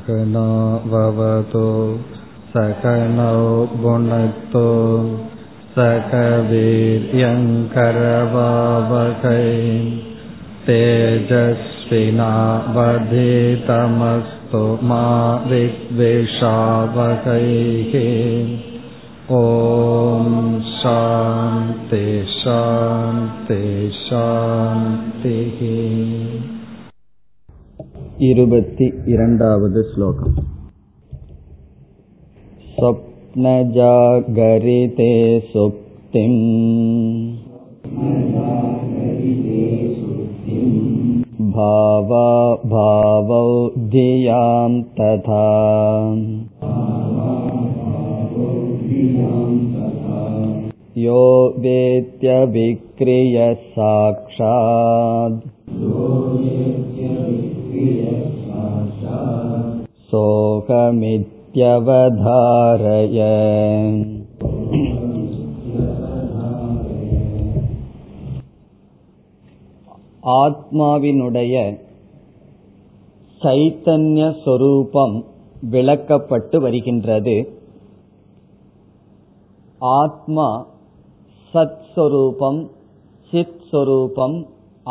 सहना भवतु सकनौ भुनक्तु सकवीर्यङ्करवावकै तेजस्विनावधितमस्तु मा विद्वेषावकैः ॐ शान्ति शान्ति शान्तिः இருபத்தி இரண்டாவது ஸ்லோகம் स्वप्नजागरिते सुप्तिम् भावा भावौ धियां तथा यो वेत्य साक्षात् सोऽहमित्यवधारय ஆத்மாவினுடைய சைத்தன்ய சொரூபம் விளக்கப்பட்டு வருகின்றது ஆத்மா சத் சொரூபம் சித் சொரூபம்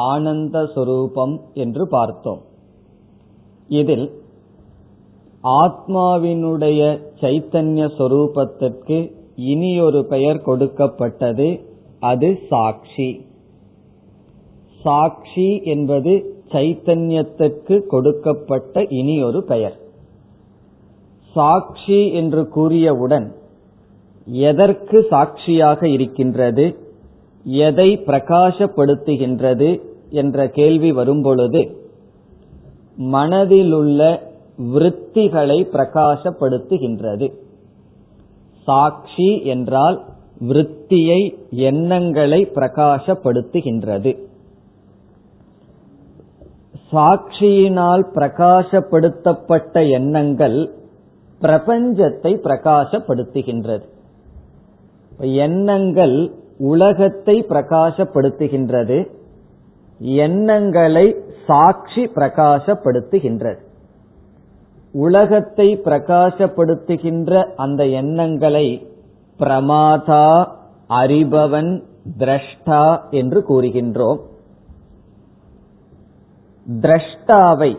ஆனந்த சொரூபம் என்று பார்த்தோம் இதில் ஆத்மாவினுடைய சைத்தன்ய சொரூபத்திற்கு இனியொரு பெயர் கொடுக்கப்பட்டது அது சாட்சி. சாட்சி என்பது சைத்தன்யத்திற்கு கொடுக்கப்பட்ட இனி ஒரு பெயர். சாட்சி என்று கூறியவுடன் எதற்கு சாட்சியாக இருக்கின்றது எதை பிரகாசப்படுத்துகின்றது என்ற கேள்வி வரும்பொழுது மனதிலுள்ள விருத்திகளை பிரகாசப்படுத்துகின்றது. சாட்சி என்றால் விருத்தியை எண்ணங்களை பிரகாசப்படுத்துகின்றது. சாட்சியினால் பிரகாசப்படுத்தப்பட்ட எண்ணங்கள் பிரபஞ்சத்தை பிரகாசப்படுத்துகின்றது. எண்ணங்கள் உலகத்தை பிரகாசப்படுத்துகின்றது. எண்ணங்களை சாட்சி பிரகாசப்படுத்துகின்றது. உலகத்தை பிரகாசப்படுத்துகின்ற அந்த எண்ணங்களை பிரமாதா அறிபவன் திரஷ்டா என்று கூறுகின்றோம். திரஷ்டாவை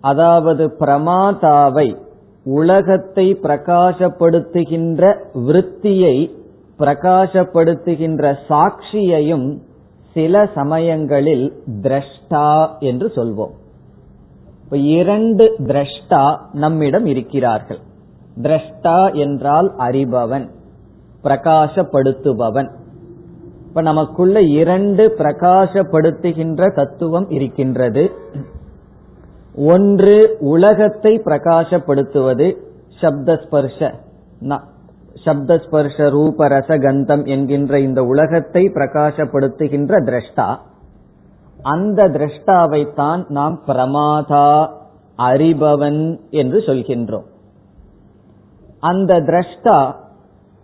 அதாவது பிரமாதாவை உலகத்தை பிரகாசப்படுத்துகின்ற விருத்தியை பிரகாசப்படுத்துகின்ற சாட்சியையும் சில சமயங்களில் திரஷ்டா என்று சொல்வோம். இப்ப இரண்டு திரஷ்டா நம்மிடம் இருக்கிறார்கள். திரஷ்டா என்றால் அறிபவன் பிரகாசப்படுத்துபவன். இப்ப நமக்குள்ள இரண்டு பிரகாசப்படுத்துகின்ற தத்துவம் இருக்கின்றது. ஒன்று உலகத்தை பிரகாசப்படுத்துவது சப்தஸ்பர்ஷ சப்தஸ்பர்ஷ ரூபரச கந்தம் என்கின்ற இந்த உலகத்தை பிரகாசப்படுத்துகின்ற திரஷ்டா. அந்த திரஷ்டாவைத்தான் நாம் பிரமாதா அறிபவன் என்று சொல்கின்றோம். அந்த திரஷ்டா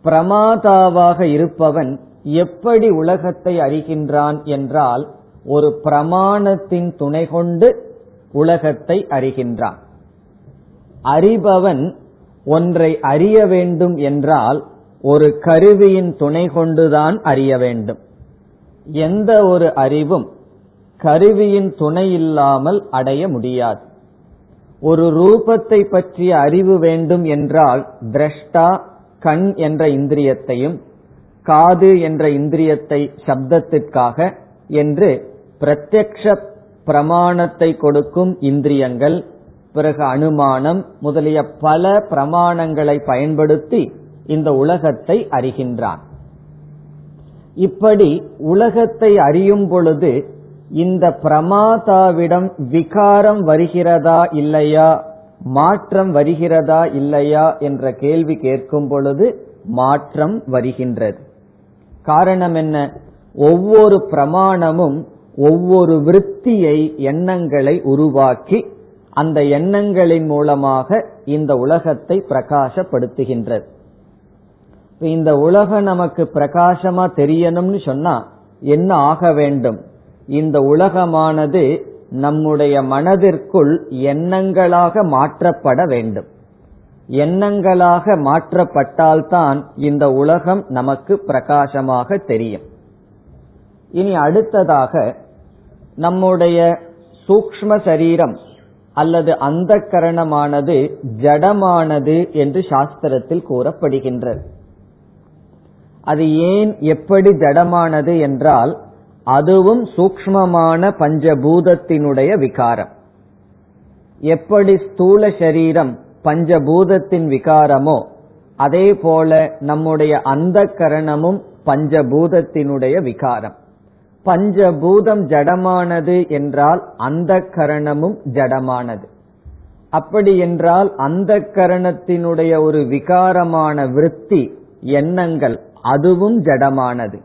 பிரமாதாவாக இருப்பவன் எப்படி உலகத்தை அறிகின்றான் என்றால் ஒரு பிரமாணத்தின் துணை கொண்டு உலகத்தை அறிகின்றான். அறிபவன் ஒன்றை அறிய வேண்டும் என்றால் ஒரு கருவியின் துணை கொண்டுதான் அறிய வேண்டும். எந்த ஒரு அறிவும் கருவியின் துணை இல்லாமல் அடைய முடியாது. ஒரு ரூபத்தை பற்றிய அறிவு வேண்டும் என்றால் திரஷ்டா கண் என்ற இந்திரியத்தையும் காது என்ற இந்திரியத்தை சப்தத்திற்காக என்று பிரத்யக்ஷ பிரமாணத்தை கொடுக்கும் இந்திரியங்கள் பிறகு அனுமானம் முதலிய பல பிரமாணங்களை பயன்படுத்தி இந்த உலகத்தை அறிகின்றான். இப்படி உலகத்தை அறியும் பொழுது இந்த பிரமாதாவிடம் விகாரம் வருகிறதா இல்லையா? மாற்றம் வருகிறதா இல்லையா என்ற கேள்வி கேட்கும் பொழுது மாற்றம் வருகின்றது. காரணம் என்ன? ஒவ்வொரு பிரமாணமும் ஒவ்வொரு விருத்தியை எண்ணங்களை உருவாக்கி அந்த எண்ணங்களின் மூலமாக இந்த உலகத்தை பிரகாசப்படுத்துகின்றது. இந்த உலகம் நமக்கு பிரகாசமா தெரியணும்னு சொன்னா என்ன ஆக வேண்டும்? இந்த உலகமானது நம்முடைய மனதிற்குள் எண்ணங்களாக மாற்றப்பட வேண்டும். எண்ணங்களாக மாற்றப்பட்டால்தான் இந்த உலகம் நமக்கு பிரகாசமாக தெரியும். இனி அடுத்ததாக நம்முடைய சூக்ம சரீரம் அல்லது அந்த கரணமானது ஜடமானது என்று சாஸ்திரத்தில் கூறப்படுகின்றது. அது ஏன் எப்படி ஜடமானது என்றால் அதுவும் சூக்மமான பஞ்சபூதத்தினுடைய விகாரம். எப்படி ஸ்தூல சரீரம் பஞ்சபூதத்தின் விகாரமோ அதே போல நம்முடைய அந்த கரணமும் பஞ்சபூதத்தினுடைய விகாரம். பஞ்சபூதம் ஜடமானது என்றால் அந்த கரணமும் ஜடமானது. அப்படி என்றால் அந்த கரணத்தினுடைய ஒரு விகாரமான விருத்தி எண்ணங்கள் அதுவும் ஜடமானது.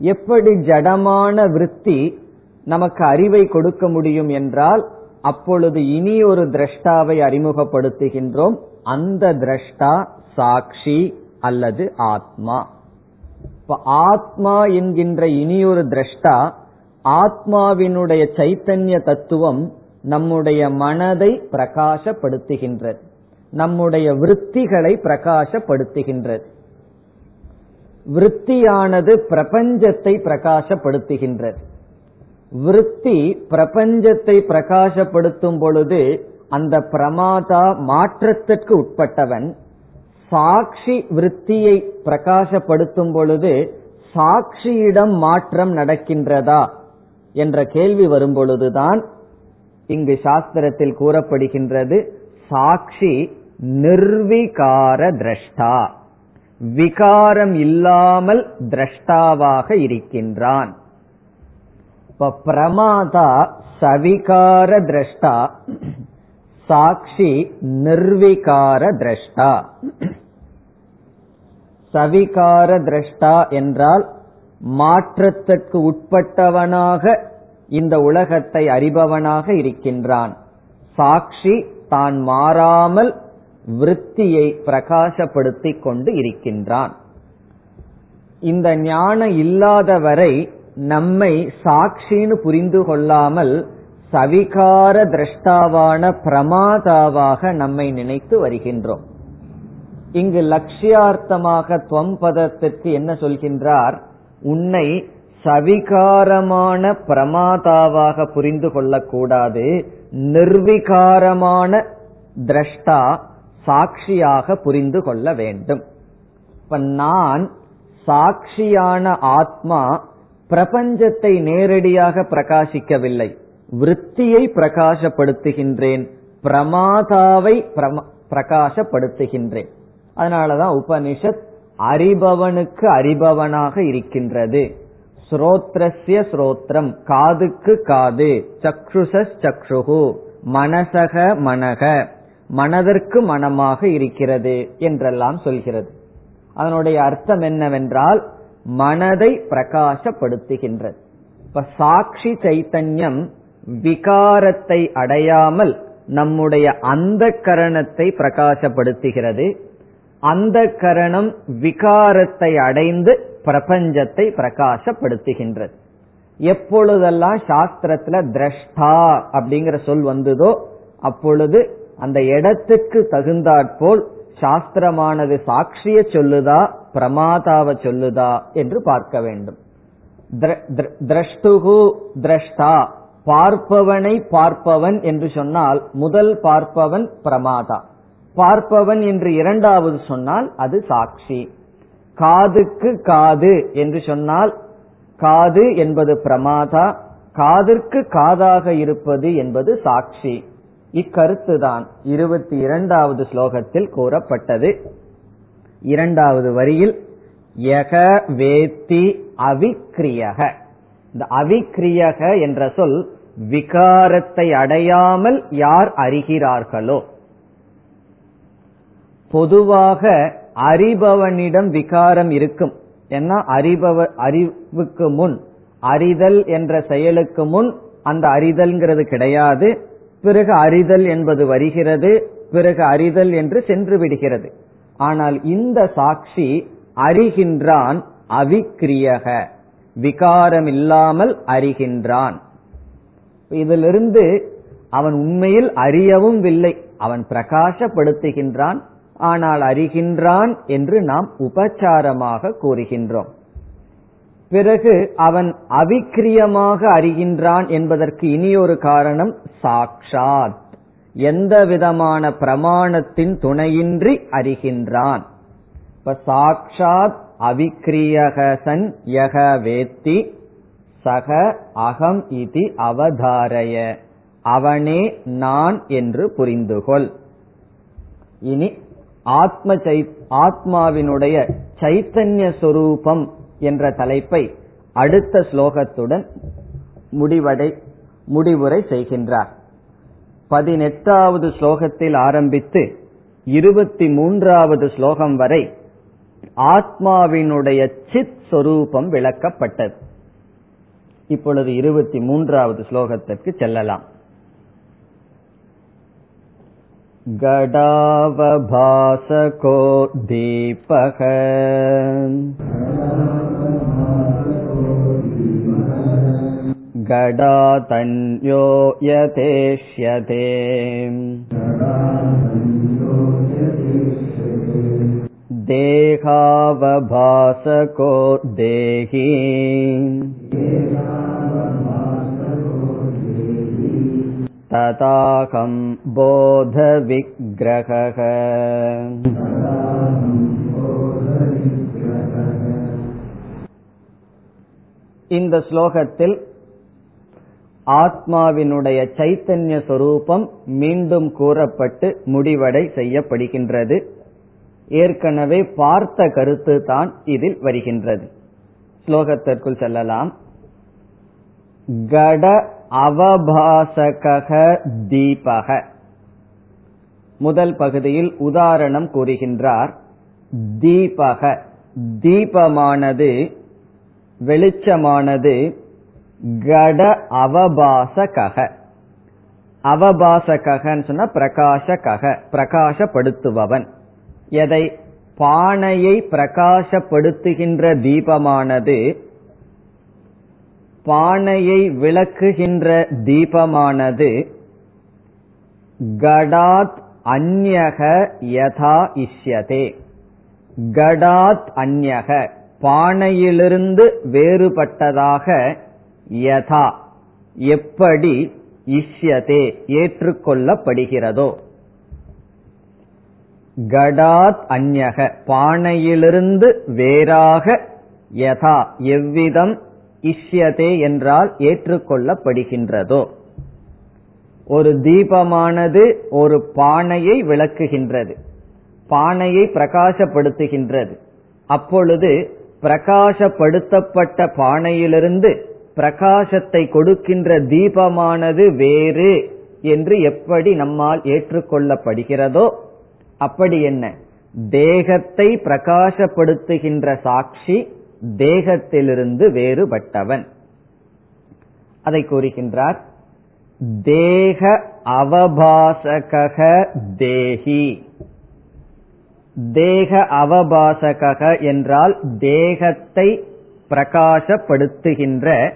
எப்படி ஜடமான விருத்தி நமக்கு அறிவை கொடுக்க முடியும் என்றால் அப்பொழுது இனி ஒரு திரஷ்டாவை அறிமுகப்படுத்துகின்றோம். அந்த திரஷ்டா சாட்சி அல்லது ஆத்மா. இப்ப ஆத்மா என்கின்ற இனியொரு திரஷ்டா ஆத்மாவினுடைய சைத்தன்ய தத்துவம் நம்முடைய மனதை பிரகாசப்படுத்துகின்றது. நம்முடைய விருத்திகளை பிரகாசப்படுத்துகின்றது. விருத்தியானது பிரபஞ்சத்தை பிரகாசப்படுத்துகின்றது. விருத்தி பிரபஞ்சத்தை பிரகாசப்படுத்தும் பொழுது அந்த பிரமாதா மாற்றத்திற்கு உட்பட்டவன் சாட்சி விருத்தியை பிரகாசப்படுத்தும் பொழுது சாட்சியிடம் மாற்றம் நடக்கின்றதா என்ற கேள்வி வரும் பொழுதுதான் இங்கு சாஸ்திரத்தில் கூறப்படுகின்றது சாட்சி நிர்விகார திரஷ்டா. விகாரம் இல்லாமல் திரஷ்டாவாக இருக்கின்றான். இப்ப பிரமாதா சவிகார திரஷ்டா சாட்சி நிர்விகார திரஷ்டா. சவிகார திரஷ்டா என்றால் மாற்றத்திற்கு உட்பட்டவனாக இந்த உலகத்தை அறிபவனாக இருக்கின்றான். சாட்சி தான் மாறாமல் விருத்தியை பிரகாசப்படுத்திக் கொண்டு இருக்கின்றான். இந்த ஞானம் இல்லாத வரை நம்மை சாட்சின்னு புரிந்து கொள்ளாமல் சவிகார திரஷ்டாவான பிரமாதாவாக நம்மை நினைத்து வருகின்றோம். இங்கு லட்சியார்த்தமாக துவம் பதத்திற்கு என்ன சொல்கின்றார்? உன்னை சவிகாரமான பிரமாதாவாக புரிந்து கொள்ளக்கூடாது நிர்விகாரமான திரஷ்டா சாட்சியாக புரிந்து கொள்ள வேண்டும். இப்ப நான் சாட்சியான ஆத்மா பிரபஞ்சத்தை நேரடியாக பிரகாசிக்கவில்லை. விருத்தியை பிரகாசப்படுத்துகின்றேன். பிரமாதாவை பிரகாசப்படுத்துகின்றேன். அதனாலதான் உபனிஷத் அறிபவனுக்கு அறிபவனாக இருக்கின்றது. ஸ்ரோத்ரஸ்ய ஸ்ரோத்ரம் காதுக்கு காது சக்ஷுஷ சக்ஷுகு மனசக மனக. மனதிற்கு மனமாக இருக்கிறது என்றெல்லாம் சொல்கிறது. அதனுடைய அர்த்தம் என்னவென்றால் மனதை பிரகாசப்படுத்துகின்றது. இப்ப சாட்சி சைத்தன்யம் விகாரத்தை அடையாமல் நம்முடைய அந்த கரணத்தை பிரகாசப்படுத்துகிறது. அந்த கரணம் விகாரத்தை அடைந்து பிரபஞ்சத்தை பிரகாசப்படுத்துகின்றது. எப்பொழுதெல்லாம் சாஸ்திரத்துல திரஷ்டா அப்படிங்கிற சொல் வந்ததோ அப்பொழுது அந்த இடத்துக்கு தகுந்தாற்போல் சாஸ்திரமானது சாட்சிய சொல்லுதா பிரமாதாவ சொல்லுதா என்று பார்க்க வேண்டும். திரஷ்டுகு திரஷ்டா பார்ப்பவனை பார்ப்பவன் என்று சொன்னால் முதல் பார்ப்பவன் பிரமாதா. பார்ப்பவன் என்று இரண்டாவது சொன்னால் அது சாட்சி. காதுக்கு காது என்று சொன்னால் காது என்பது பிரமாதா காதிற்கு காதாக இருப்பது என்பது சாட்சி. இக்கருத்துதான் இருபத்தி இரண்டாவது ஸ்லோகத்தில் கூறப்பட்டது. இரண்டாவது வரியில் யக வேத்தி அவிக்ரியக. இந்த அவிக்ரியக என்ற சொல் விகாரத்தை அடையாமல் யார் அறிகிறார்களோ. பொதுவாக அறிபவனிடம் விகாரம் இருக்கும். ஏன்னா அறிபவ அறிவுக்கு முன் அறிதல் என்ற செயலுக்கு முன் அந்த அறிதல்ங்கிறது கிடையாது. பிறகு அறிதல் என்பது வருகிறது பிறகு அறிதல் என்று சென்று விடுகிறது. ஆனால் இந்த சாட்சி அறிகின்றான் அவிக்கிரியக விகாரம் இல்லாமல் அறிகின்றான். இதிலிருந்து அவன் உண்மையில் அறியவும் இல்லை அவன் பிரகாசப்படுத்துகின்றான் ஆனால் அறிகின்றான் என்று நாம் உபச்சாரமாக கூறுகின்றோம். பிறகு அவன் அவிக்கிரியமாக அறிகின்றான் என்பதற்கு இனியொரு காரணம் சாக்ஷாத். எந்த விதமான பிரமாணத்தின் துணையின்றி அறிகின்றான். இப்ப சாக்ஷாத் அவிக்கிரியகசன் யக வேத்தி சக அகம் இதி அவதாரய. அவனே நான் என்று புரிந்துகொள். இனி ஆத்ம ஆத்மாவினுடைய சைத்தன்ய சொரூபம் என்ற தலைப்பை அடுத்த ஸ்லோகத்துடன் முடிவடை முடிவுரை செய்கின்றார் பதினெட்டாவது ஸ்லோகத்தில் ஆரம்பித்து இருபத்தி மூன்றாவது ஸ்லோகம் வரை ஆத்மாவினுடைய சித் சொரூபம் விளக்கப்பட்டது இப்பொழுது இருபத்தி மூன்றாவது ஸ்லோகத்திற்கு செல்லலாம் गडावभासको दीपः गडातन्यो यतेष्यते देहावभासको देही तदाहं बोधविग्रहः இந்த ஸ்லோகத்தில் ஆத்மாவினுடைய சைத்தன்ய சொரூபம் மீண்டும் கூறப்பட்டு முடிவடை செய்யப்படுகின்றது. ஏற்கனவே பார்த்த கருத்து தான் இதில் வருகின்றது. ஸ்லோகத்திற்குள் செல்லலாம். கட அவபாசக தீபக முதல் பகுதியில் உதாரணம் கூறுகின்றார். தீபக தீபமானது வெளிச்சமானது கட அவபாசக அவபாசகன்னு சொன்னா பிரகாசகக பிரகாசப்படுத்துபவன். எதை? பானையை பிரகாசப்படுத்துகின்ற தீபமானது பானையை விளக்குகின்ற தீபமானது கடாத் அந்யக யதா இஷ்யதே. கடாத் அந்யக பானையிலிருந்து வேறுபட்டதாக யதா. எப்படி இஷ்யதே ஏற்றுக்கொள்ளப்படுகிறதோ. கடாத் அந்யக பானையிலிருந்து வேறாக யதா எவ்விதம் இஷ்யதே என்றால் ஏற்றுக்கொள்ளப்படுகின்றதோ. ஒரு தீபமானது ஒரு பானையை விளக்குகின்றது பானையை பிரகாசப்படுத்துகின்றது. அப்பொழுது பிரகாசப்படுத்தப்பட்ட பானையிலிருந்து பிரகாசத்தை கொடுக்கின்ற தீபமானது வேறு என்று எப்படி நம்மால் ஏற்றுக்கொள்ளப்படுகிறதோ அப்படி என்ன? தேகத்தை பிரகாசப்படுத்துகின்ற சாட்சி தேகத்திலிருந்து வேறுபட்டவன். அதை கூறுகின்றார் தேக அவபாசக தேகி. தேக அவபாசக என்றால் தேகத்தை பிரகாசப்படுத்துகின்ற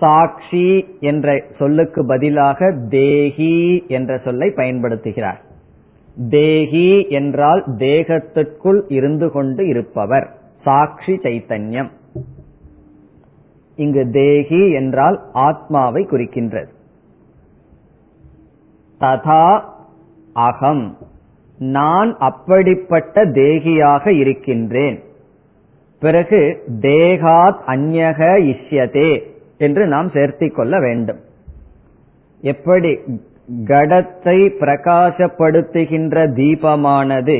சாட்சி என்ற சொல்லுக்கு பதிலாக தேகி என்ற சொல்லை பயன்படுத்துகிறார். தேகி என்றால் தேகத்திற்குள் இருந்து கொண்டு இருப்பவர். சாட்சி சைத்தன்யம். இங்கு தேகி என்றால் ஆத்மாவை குறிக்கின்றது. ததா அகம். நான் அப்படிப்பட்ட தேகியாக இருக்கின்றேன். பிறகு தேகாத் அந்யக இஷ்யதே. என்று நாம் சேர்த்திக் கொள்ள வேண்டும். எப்படி கடத்தை பிரகாசப்படுத்துகின்ற தீபமானது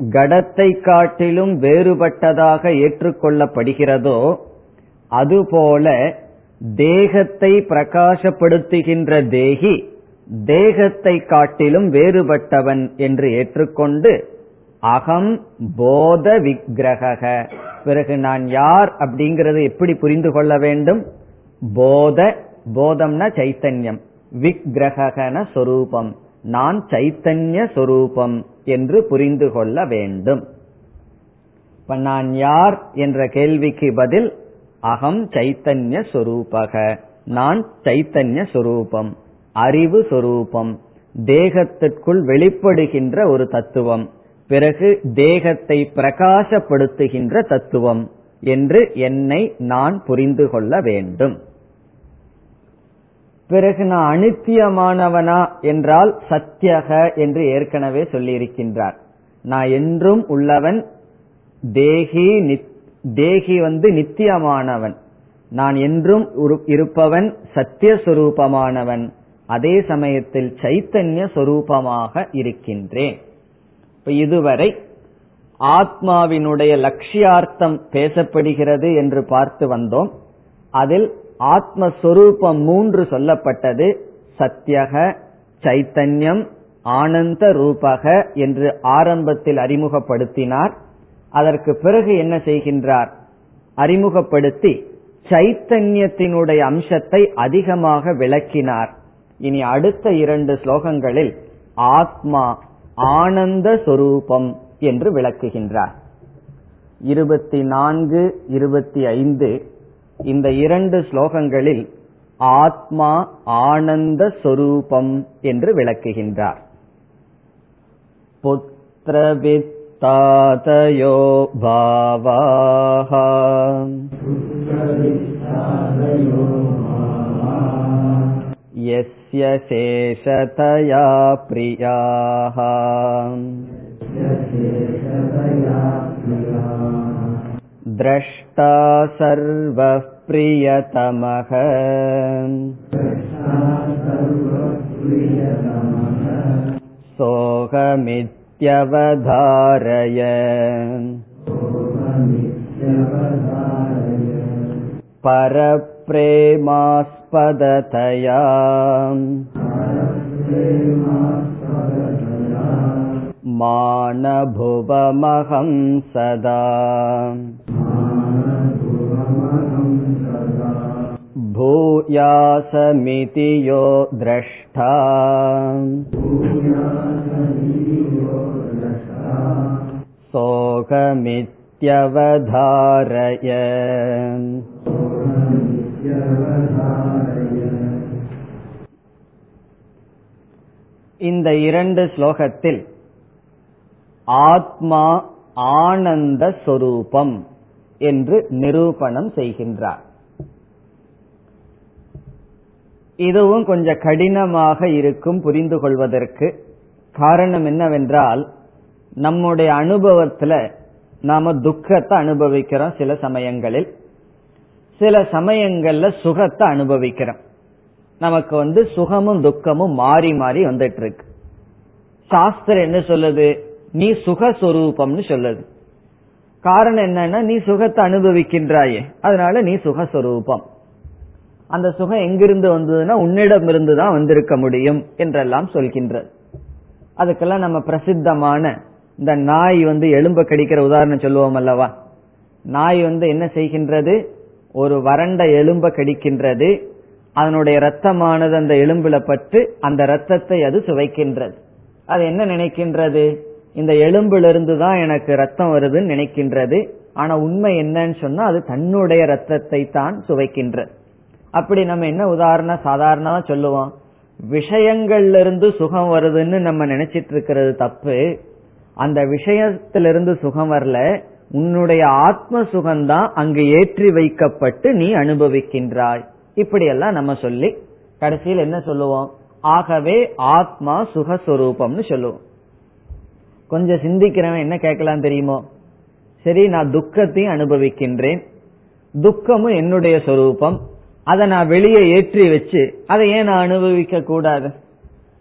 கடத்தை காட்டிலும் வேறுபட்டதாக ஏற்றுக்கொள்ளப்படுகிறதோ அதுபோல தேகத்தை பிரகாசப்படுத்துகின்ற தேகி தேகத்தை காட்டிலும் வேறுபட்டவன் என்று ஏற்றுக்கொண்டு அகம் போத விக்கிரக பிறகு நான் யார் அப்படிங்கறது எப்படி புரிந்து கொள்ள வேண்டும்? போத போதம்னா சைத்தன்யம். விக்கிரகன சொரூபம். நான் சைத்தன்ய சொரூபம் என்று புரிந்து கொள்ள வேண்டும். இப்ப நான் யார் என்ற கேள்விக்கு பதில் அகம் சைத்தன்ய சொரூபக. நான் சைத்தன்ய சொரூபம். அறிவு சொரூபம். தேகத்திற்குள் வெளிப்படுகின்ற ஒரு தத்துவம். பிறகு தேகத்தை பிரகாசப்படுத்துகின்ற தத்துவம் என்று என்னை நான் புரிந்து கொள்ள வேண்டும். பிறகு நான் அனித்தியமானவனா என்றால் சத்தியக என்று ஏற்கனவே சொல்லியிருக்கின்றார். நான் என்றும் உள்ளவன் தேகி தேகி வந்து நித்தியமானவன். நான் என்றும் இருப்பவன் சத்தியஸ்வரூபமானவன் அதே சமயத்தில் சைத்தன்ய சொரூபமாக இருக்கின்றேன். இப்ப இதுவரை ஆத்மாவினுடைய லட்சியார்த்தம் பேசப்படுகிறது என்று பார்த்து வந்தோம். அதில் ஆத்மஸ்வரூபம் மூன்று சொல்லப்பட்டது. சத்தியக சைத்தன்யம் ஆனந்த ரூபக என்று ஆரம்பத்தில் அறிமுகப்படுத்தினார். அதற்கு பிறகு என்ன செய்கின்றார்? அறிமுகப்படுத்தி சைத்தன்யத்தினுடைய அம்சத்தை அதிகமாக விளக்கினார். இனி அடுத்த இரண்டு ஸ்லோகங்களில் ஆத்மா ஆனந்த சொரூபம் என்று விளக்குகின்றார். இருபத்தி நான்கு இருபத்தி ஐந்து இந்த இரண்டு ஸ்லோகங்களில் ஆத்மா ஆனந்த சொரூபம் என்று விளக்குகின்றார். புத்திரவித்தாதயோ பாவாக यस्य शेषतया प्रियाः द्रष्टा सर्वः प्रियतमः सोऽहमित्यवधारय परप्रेमास्पदतया मानभुवमहं सदा। भूयासमिति यो द्रष्टा। सोऽहमित्यवधारय இந்த இரண்டு ஸ்லோகத்தில் ஆத்மா ஆனந்த சொரூபம் என்று நிரூபணம் செய்கின்றார். இதுவும் கொஞ்சம் கடினமாக இருக்கும் புரிந்து கொள்வதற்கு காரணம் என்னவென்றால் நம்முடைய அனுபவத்துல நாம துக்கத்தை அனுபவிக்கிறோம் சில சமயங்களில். சில சமயங்கள்ல சுகத்தை அனுபவிக்கிறோம். நமக்கு வந்து சுகமும் துக்கமும் மாறி மாறி வந்துட்டு இருக்கு சாஸ்திரம் என்ன சொல்லுது? நீ சுகஸ்வரூபம்னு சொல்லுது. காரணம் என்னன்னா நீ சுகத்தை அனுபவிக்கின்றாயே. அதனால நீ சுகஸ்வரூபம். அந்த சுகம் எங்கிருந்து வந்ததுன்னா உன்னிடம் இருந்து தான் வந்திருக்க முடியும் என்றெல்லாம் சொல்கின்றது. அதுக்கெல்லாம் நம்ம பிரசித்தமான இந்த நாய் வந்து எலும்ப கடிக்கிற உதாரணம் சொல்லுவோம் அல்லவா? நாய் வந்து என்ன செய்கின்றது? ஒரு வறண்ட எலும்ப கடிக்கின்றது. அதனுடைய ரத்தமானது அந்த எலும்புல பட்டு அந்த ரத்தத்தை அது சுவைக்கின்றது. அது என்ன நினைக்கின்றது? இந்த எலும்பிலிருந்து தான் எனக்கு ரத்தம் வருதுன்னு நினைக்கின்றது. ஆனா உண்மை என்னன்னு சொன்னா அது தன்னுடைய ரத்தத்தை தான் சுவைக்கின்றது. அப்படி நம்ம என்ன உதாரணம் சாதாரணமா சொல்லுவோம்? விஷயங்கள்ல இருந்து சுகம் வருதுன்னு நம்ம நினைச்சிட்டு இருக்கிறது தப்பு. அந்த விஷயத்திலிருந்து சுகம் வரல. உன்னுடைய ஆத்ம சுகம்தான் அங்கு ஏற்றி வைக்கப்பட்டு நீ அனுபவிக்கின்றாய். இப்படியெல்லாம் நம்ம சொல்லி கடைசியில் என்ன சொல்லுவோம்? ஆகவே ஆத்மா சுகஸ்வரூபம்னு சொல்லுவோம். கொஞ்சம் சிந்திக்கிறவன் என்ன கேட்கலாம் தெரியுமோ? சரி நான் துக்கத்தையும் அனுபவிக்கின்றேன். துக்கமும் என்னுடைய சொரூபம். அதை நான் வெளியே ஏற்றி வச்சு அதை ஏன் நான் அனுபவிக்க கூடாது?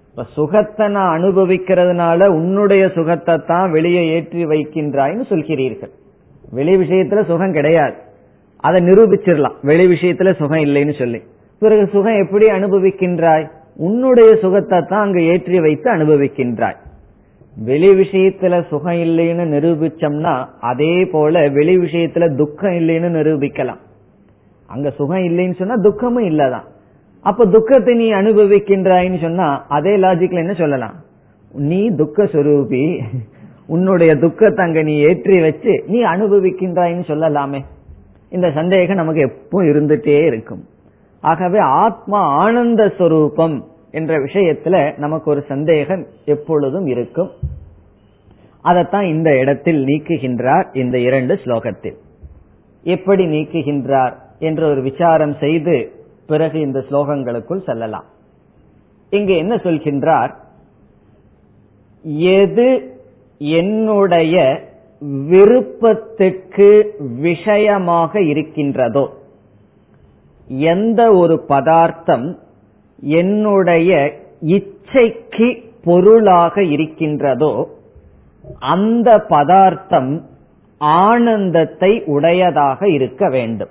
இப்ப சுகத்தை நான் அனுபவிக்கிறதுனால உன்னுடைய சுகத்தை தான் வெளியே ஏற்றி வைக்கின்றாய்னு சொல்கிறீர்கள். வெளி விஷயத்துல சுகம் கிடையாது. அதை நிரூபிச்சிடலாம். வெளி விஷயத்துல சுகம் இல்லைன்னு சொல்லி. பிறகு சுகம் எப்படி அனுபவிக்கின்றாய்? உன்னுடைய சுகத்தை தான் அங்கு ஏற்றி வைத்து அனுபவிக்கின்றாய். வெளி விஷயத்துல சுகம் இல்லைன்னு நிரூபிச்சோம்னா அதே போல வெளி விஷயத்துல துக்கம் இல்லைன்னு நிரூபிக்கலாம். அங்க சுகம் இல்லைன்னு சொன்னா துக்கமும் இல்லதான். அப்ப துக்கத்தை நீ அனுபவிக்கின்றாய்ன்னு சொன்னா அதே லாஜிக்ல என்ன சொல்லலாம்? நீ துக்க சுரூபி உன்னுடைய துக்கத்தை அங்க நீ ஏற்றி வச்சு நீ அனுபவிக்கின்றாய்ன்னு சொல்லலாமே. இந்த சந்தேகம் நமக்கு எப்பவும் இருந்துட்டே இருக்கும். ஆகவே ஆத்மா ஆனந்த ஸ்வரூபம் என்ற விஷயத்துல நமக்கு ஒரு சந்தேகம் எப்பொழுதும் இருக்கும். அதைத்தான் இந்த இடத்தில் நீக்குகின்றார் இந்த இரண்டு ஸ்லோகத்தில். எப்படி நீக்குகின்றார் என்ற ஒரு விசாரம் செய்து பிறகு இந்த ஸ்லோகங்களுக்குள் செல்லலாம். இங்கு என்ன சொல்கின்றார்? எது என்னுடைய விருப்பத்துக்கு விஷயமாக இருக்கின்றதோ எந்த ஒரு பதார்த்தம் என்னுடைய இச்சைக்கு பொருளாக இருக்கின்றதோ அந்த பதார்த்தம் ஆனந்தத்தை உடையதாக இருக்க வேண்டும்.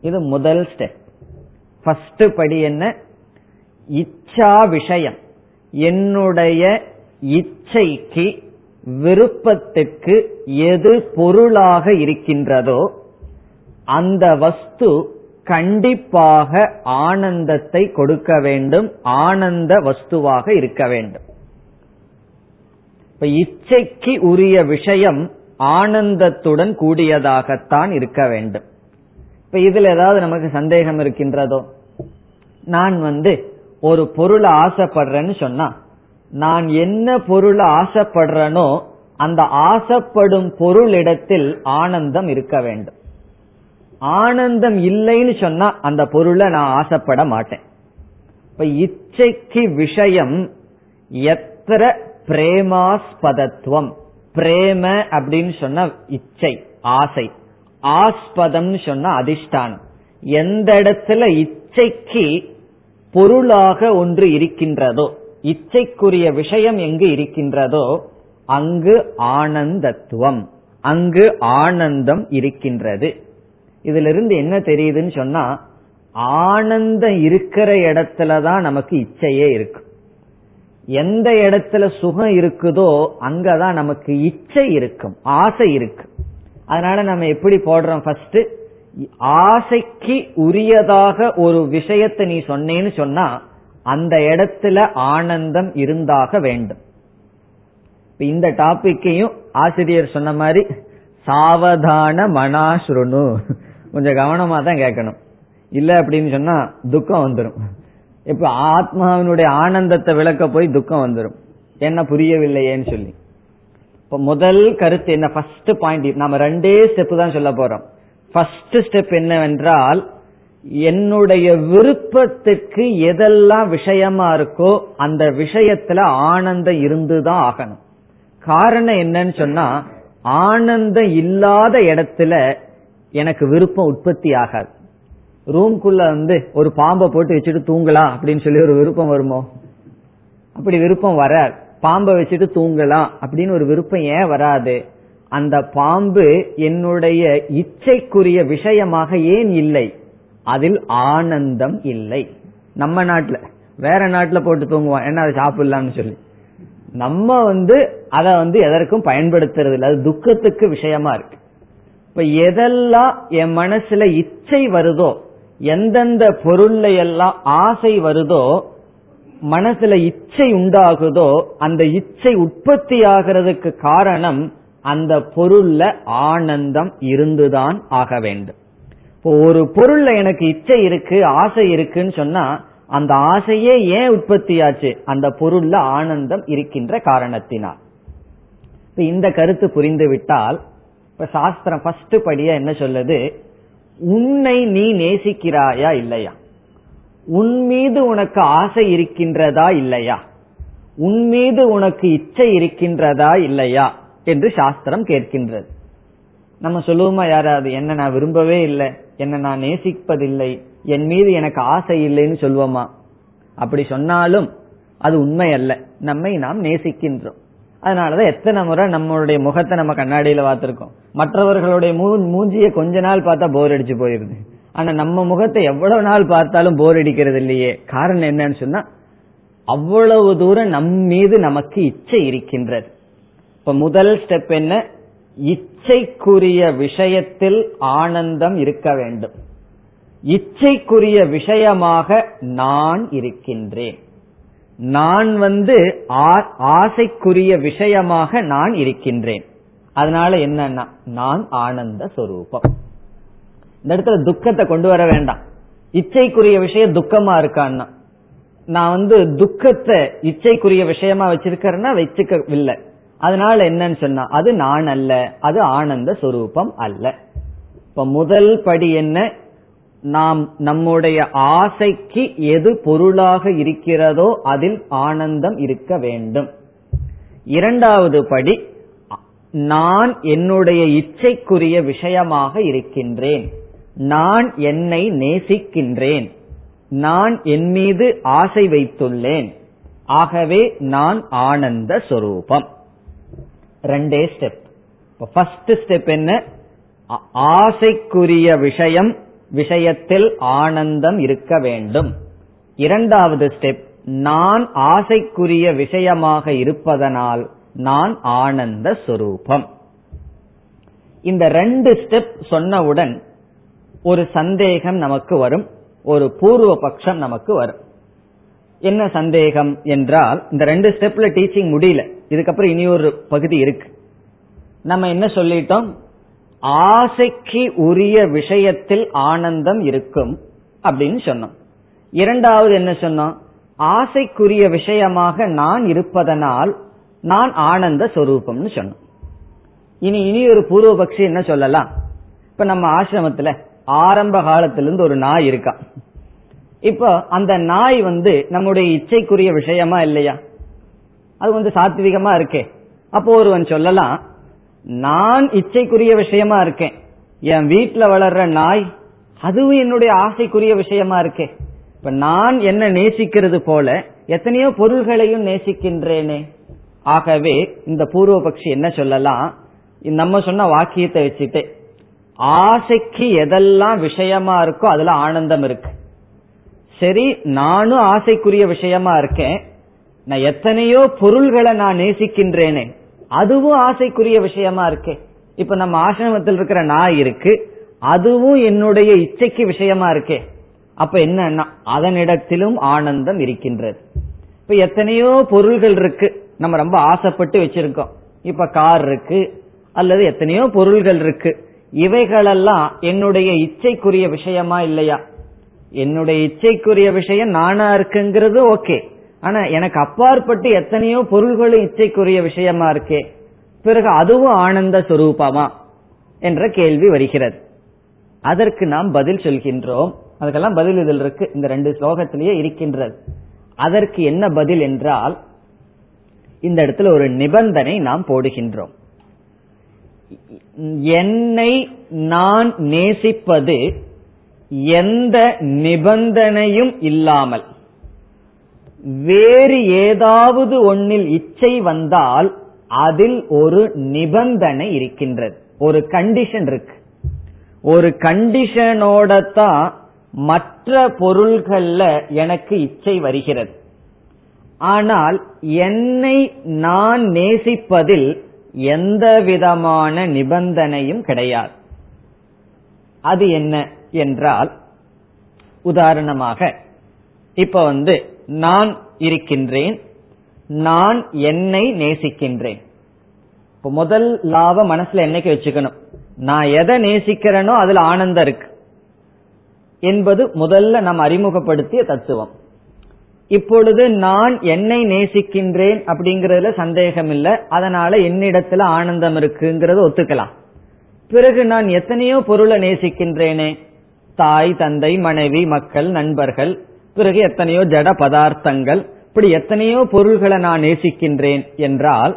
இது முதல் ஸ்டெப் ஃபர்ஸ்ட் படி என்ன? இச்சா விஷயம் என்னுடைய இச்சைக்கு விருப்பத்துக்கு எது பொருளாக இருக்கின்றதோ அந்த வஸ்து கண்டிப்பாக ஆனந்தத்தை கொடுக்க வேண்டும் ஆனந்த வஸ்துவாக இருக்க வேண்டும். இப்ப இச்சைக்கு உரிய விஷயம் ஆனந்தத்துடன் கூடியதாகத்தான் இருக்க வேண்டும். இப்ப இதுல ஏதாவது நமக்கு சந்தேகம் இருக்கின்றதோ? நான் வந்து ஒரு பொருளை ஆசைப்படுறேன்னு சொன்னா நான் என்ன பொருளை ஆசைப்படுறனோ அந்த ஆசைப்படும் பொருளிடத்தில் ஆனந்தம் இருக்க வேண்டும். ஆனந்தம் இல்லைன்னு சொன்னா அந்த பொருளை நான் ஆசைப்பட மாட்டேன். இப்ப இச்சைக்கு விஷயம் எத்திர பிரேமாஸ்பதத்துவம். பிரேம அப்படின்னு சொன்ன இச்சை ஆசை. ஆஸ்பதம் சொன்ன அதிஷ்டானம். எந்த இடத்துல இச்சைக்கு பொருளாக ஒன்று இருக்கின்றதோ இச்சைக்குரிய விஷயம் எங்கு இருக்கின்றதோ அங்கு ஆனந்தத்துவம். அங்கு ஆனந்தம் இருக்கின்றது. இதிலிருந்து என்ன தெரியுதுன்னு சொன்னா ஆனந்தம் இருக்கிற இடத்துல தான் நமக்கு இச்சையே இருக்கு. எந்த இடத்துல சுகம் இருக்குதோ அங்கதான் நமக்கு இச்சை இருக்கும் ஆசை இருக்கு. அதனால நம்ம எப்படி போடுறோம் ஃபர்ஸ்ட் ஆசைக்கு உரியதாக ஒரு விஷயத்தை நீ சொன்னேன்னு சொன்னா அந்த இடத்துல ஆனந்தம் இருந்தாக வேண்டும். இந்த டாபிக்கையும் ஆசிரியர் சொன்ன மாதிரி சாவதான மனாசுருணு கொஞ்சம் கவனமா தான் கேட்கணும். இல்ல அப்படின்னு சொன்னா துக்கம் வந்துடும் இப்ப ஆத்மாவினுடைய ஆனந்தத்தை விளக்க போய் துக்கம் வந்துடும் என்ன புரியவில்லையேன்னு சொல்லி. இப்ப முதல் கருத்து என்ன? ஃபர்ஸ்ட் பாயிண்ட் நம்ம ரெண்டே ஸ்டெப் தான் சொல்ல போறோம். ஃபர்ஸ்ட் ஸ்டெப் என்னவென்றால் என்னுடைய விருப்பத்துக்கு எதெல்லாம் விஷயமா இருக்கோ அந்த விஷயத்துல ஆனந்தம் இருந்துதான் ஆகணும். காரணம் என்னன்னு சொன்னா ஆனந்தம் இல்லாத இடத்துல எனக்கு விருப்பம் உற்பத்தி ஆகாது. ரூம்குள்ள வந்து ஒரு பாம்பை போட்டு வச்சுட்டு தூங்கலாம் அப்படின்னு சொல்லி ஒரு விருப்பம் வருமோ? அப்படி விருப்பம் வராது. பாம்பை வச்சுட்டு தூங்கலாம் அப்படின்னு ஒரு விருப்பம் ஏன் வராது? அந்த பாம்பு என்னுடைய இச்சைக்குரிய விஷயமாக ஏன் இல்லை? அதில் ஆனந்தம் இல்லை. நம்ம நாட்டுல வேற நாட்டுல போட்டு தூங்குவோம் என்ன அதை சாப்பிடலாம்னு சொல்லி. நம்ம வந்து அதை வந்து எதற்கும் பயன்படுத்துறது இல்லை. அது துக்கத்துக்கு விஷயமா இருக்கு. இப்ப எதெல்லாம் என் மனசுல இச்சை வருதோ எந்தெந்த பொருள்ல எல்லாம் ஆசை வருதோ மனசுல இச்சை உண்டாகுதோ அந்த இச்சை உற்பத்தி ஆகிறதுக்கு காரணம் அந்த பொருள்ல ஆனந்தம் இருந்துதான் ஆக வேண்டும். இப்போ ஒரு பொருள்ல எனக்கு இச்சை இருக்கு ஆசை இருக்குன்னு சொன்னா அந்த ஆசையே ஏன் உற்பத்தி ஆச்சு அந்த பொருள்ல ஆனந்தம் இருக்கின்ற காரணத்தினால். இப்ப இந்த கருத்து புரிந்து விட்டால் இப்ப சாஸ்திரம் ஃபர்ஸ்ட் படியா என்ன சொல்லுது? உன்னை நீ நேசிக்கிறாயா இல்லையா? உன் மீது உனக்கு ஆசை இருக்கின்றதா இல்லையா? உன் மீது உனக்கு இச்சை இருக்கின்றதா இல்லையா? என்று சாஸ்திரம் கேட்கின்றது. நம்ம சொல்லுவோமா யாராவது என்ன நான் விரும்பவே இல்லை. என்ன நான் நேசிப்பதில்லை. என் மீது எனக்கு ஆசை இல்லைன்னு சொல்லுவோமா அப்படி சொன்னாலும் அது உண்மை அல்ல நம்மை நாம் நேசிக்கின்றோம். அதனாலதான் எத்தனை முறை நம்மளுடைய முகத்தை நம்ம கண்ணாடியில பார்த்திருக்கோம். மற்றவர்களுடைய மூஞ்சிய கொஞ்ச நாள் பார்த்தா போர் அடிச்சு போயிருது. ஆனா நம்ம முகத்தை எவ்வளவு நாள் பார்த்தாலும் போர் அடிக்கிறது இல்லையே. காரணம் என்னன்னு சொன்னா அவ்வளவு தூரம் நம் மீது நமக்கு இச்சை இருக்கின்றது. இப்ப முதல் ஸ்டெப் என்ன? இச்சைக்குரிய விஷயத்தில் ஆனந்தம் இருக்க வேண்டும். இச்சைக்குரிய விஷயமாக நான் இருக்கின்றேன். நான் வந்து ஆசைக்குரிய விஷயமாக நான் இருக்கின்றேன். அதனால என்னன்னா நான் ஆனந்த சொரூபம். இந்த இடத்துல துக்கத்தை கொண்டு வர வேண்டாம். இச்சைக்குரிய விஷயம் துக்கமா இருக்கான்னா நான் வந்து துக்கத்தை இச்சைக்குரிய விஷயமா வச்சிருக்கிறேன்னா வச்சுக்கவில்லை அதனால என்னன்னு சொன்னா அது நான் அல்ல அது ஆனந்த சுரூபம் அல்ல. இப்ப முதல் படி என்ன? நாம் நம்முடைய ஆசைக்கு எது பொருளாக இருக்கிறதோ அதில் ஆனந்தம் இருக்க வேண்டும். இரண்டாவது படி நான் என்னுடைய இச்சைக்குரிய விஷயமாக இருக்கின்றேன். நான் என்னை நேசிக்கின்றேன். நான் என் மீது ஆசை வைத்துள்ளேன். ஆகவே நான் ஆனந்த சொரூபம். ரெண்டே ஸ்டெப் ஃபர்ஸ்ட் ஸ்டெப் என்ன? ஆசைக்குரிய விஷயம் விஷயத்தில் ஆனந்தம் இருக்க வேண்டும். இரண்டாவது ஸ்டெப் நான் ஆசைக்குரிய விஷயமாக இருப்பதனால் நான் ஆனந்த சொரூபம். இந்த ரெண்டு ஸ்டெப் சொன்னவுடன் ஒரு சந்தேகம் நமக்கு வரும் ஒரு பூர்வ பட்சம் நமக்கு வரும். என்ன சந்தேகம் என்றால் இந்த ரெண்டு ஸ்டெப்ல டீச்சிங் முடியல. இதுக்கப்புறம் இனி ஒரு பகுதி இருக்கு. நம்ம என்ன சொல்லிட்டோம்? ஆசைக்கு உரிய விஷயத்தில் ஆனந்தம் இருக்கும் அப்படின்னு சொன்னோம். இரண்டாவது என்ன சொன்னோம்? ஆசைக்குரிய விஷயமாக நான் இருப்பதனால் நான் ஆனந்த சொரூபம்னு சொன்னோம். இனி இனி ஒரு பூர்வபக்ஷி என்ன சொல்லலாம்? இப்ப நம்ம ஆசிரமத்துல ஆரம்ப காலத்திலிருந்து ஒரு நாய் இருக்கா? இப்போ அந்த நாய் வந்து நம்முடைய இச்சைக்குரிய விஷயமா இல்லையா? அது வந்து சாத்விகமா இருக்கே. அப்போ ஒருவன் சொல்லலாம் நான் இச்சைக்குரிய விஷயமா இருக்கேன் என் வீட்டுல வளர்ற நாய் அதுவும் என்னுடைய ஆசைக்குரிய விஷயமா இருக்கே. இப்ப நான் என்ன நேசிக்கிறது போல எத்தனையோ பொருள்களையும் நேசிக்கின்றேனே. ஆகவே இந்த பூர்வபக்ஷி என்ன சொல்லலாம் நம்ம சொன்ன வாக்கியத்தை வச்சுட்டு ஆசைக்கு எதெல்லாம் விஷயமா இருக்கோ அதுல ஆனந்தம் இருக்கு. சரி நானும் ஆசைக்குரிய விஷயமா இருக்கேன் நான் எத்தனையோ பொருள்களை நான் நேசிக்கின்றேனே. அதுவும் ஆசைக்குரிய விஷயமா இருக்கே. இப்ப நம்ம ஆசிரமத்தில் இருக்கிற நான் இருக்கு. அதுவும் என்னுடைய இச்சைக்கு விஷயமா இருக்கே. அப்ப என்ன அதனிடத்திலும் ஆனந்தம் இருக்கின்றது. இப்ப எத்தனையோ பொருள்கள் இருக்கு. நம்ம ரொம்ப ஆசைப்பட்டு வச்சிருக்கோம். இப்ப கார் இருக்கு அல்லது எத்தனையோ பொருள்கள் இருக்கு. இவைகளெல்லாம் என்னுடைய இச்சைக்குரிய விஷயமா இல்லையா? என்னுடைய இச்சைக்குரிய விஷயம் நானா இருக்குங்கிறது ஓகே. ஆனா எனக்கு அப்பாற்பட்டு எத்தனையோ பொருள்களும் இச்சைக்குரிய விஷயமா இருக்கே. பிறகு அதுவும் ஆனந்த சுரூபமா? என்ற கேள்வி வருகிறது. அதற்கு நாம் பதில் சொல்கின்றோம். அதுக்கெல்லாம் பதில் இதில் இருக்கு. இந்த ரெண்டு ஸ்லோகத்திலேயே இருக்கின்றது. அதற்கு என்ன பதில் என்றால் இந்த இடத்துல ஒரு நிபந்தனை நாம் போடுகின்றோம். என்னை நான் நேசிப்பது எந்த நிபந்தனையும் இல்லாமல். வேறு ஏதாவது ஒன்னில் இச்சை வந்தால் அதில் ஒரு நிபந்தனை இருக்கின்றது. ஒரு கண்டிஷன் இருக்கு. ஒரு கண்டிஷனோட தான் மற்ற பொருள்கள்ல எனக்கு இச்சை வருகிறது. ஆனால் என்னை நான் நேசிப்பதில் எந்த விதமான நிபந்தனையும் கிடையாது. அது என்ன என்றால் உதாரணமாக இப்ப வந்து நான் இருக்கின்றேன் நான் என்னை நேசிக்கின்றேன். இப்ப முதல் லாப மனசுல என்னைக்கு வச்சுக்கணும்? நான் எதை நேசிக்கிறேனோ அதுல ஆனந்தம் இருக்கு. என்பது முதல்ல நாம் அறிமுகப்படுத்திய தத்துவம். இப்பொழுது நான் என்னை நேசிக்கின்றேன் அப்படிங்கறதுல சந்தேகம் இல்லை. அதனால என்னிடத்துல ஆனந்தம் இருக்குங்கிறத ஒத்துக்கலாம். பிறகு நான் எத்தனையோ பொருளை நேசிக்கின்றேனே? தாய் தந்தை மனைவி மக்கள் நண்பர்கள் பிறகு எத்தனையோ ஜட பதார்த்தங்கள் இப்படி எத்தனையோ பொருள்களை நான் நேசிக்கின்றேன் என்றால்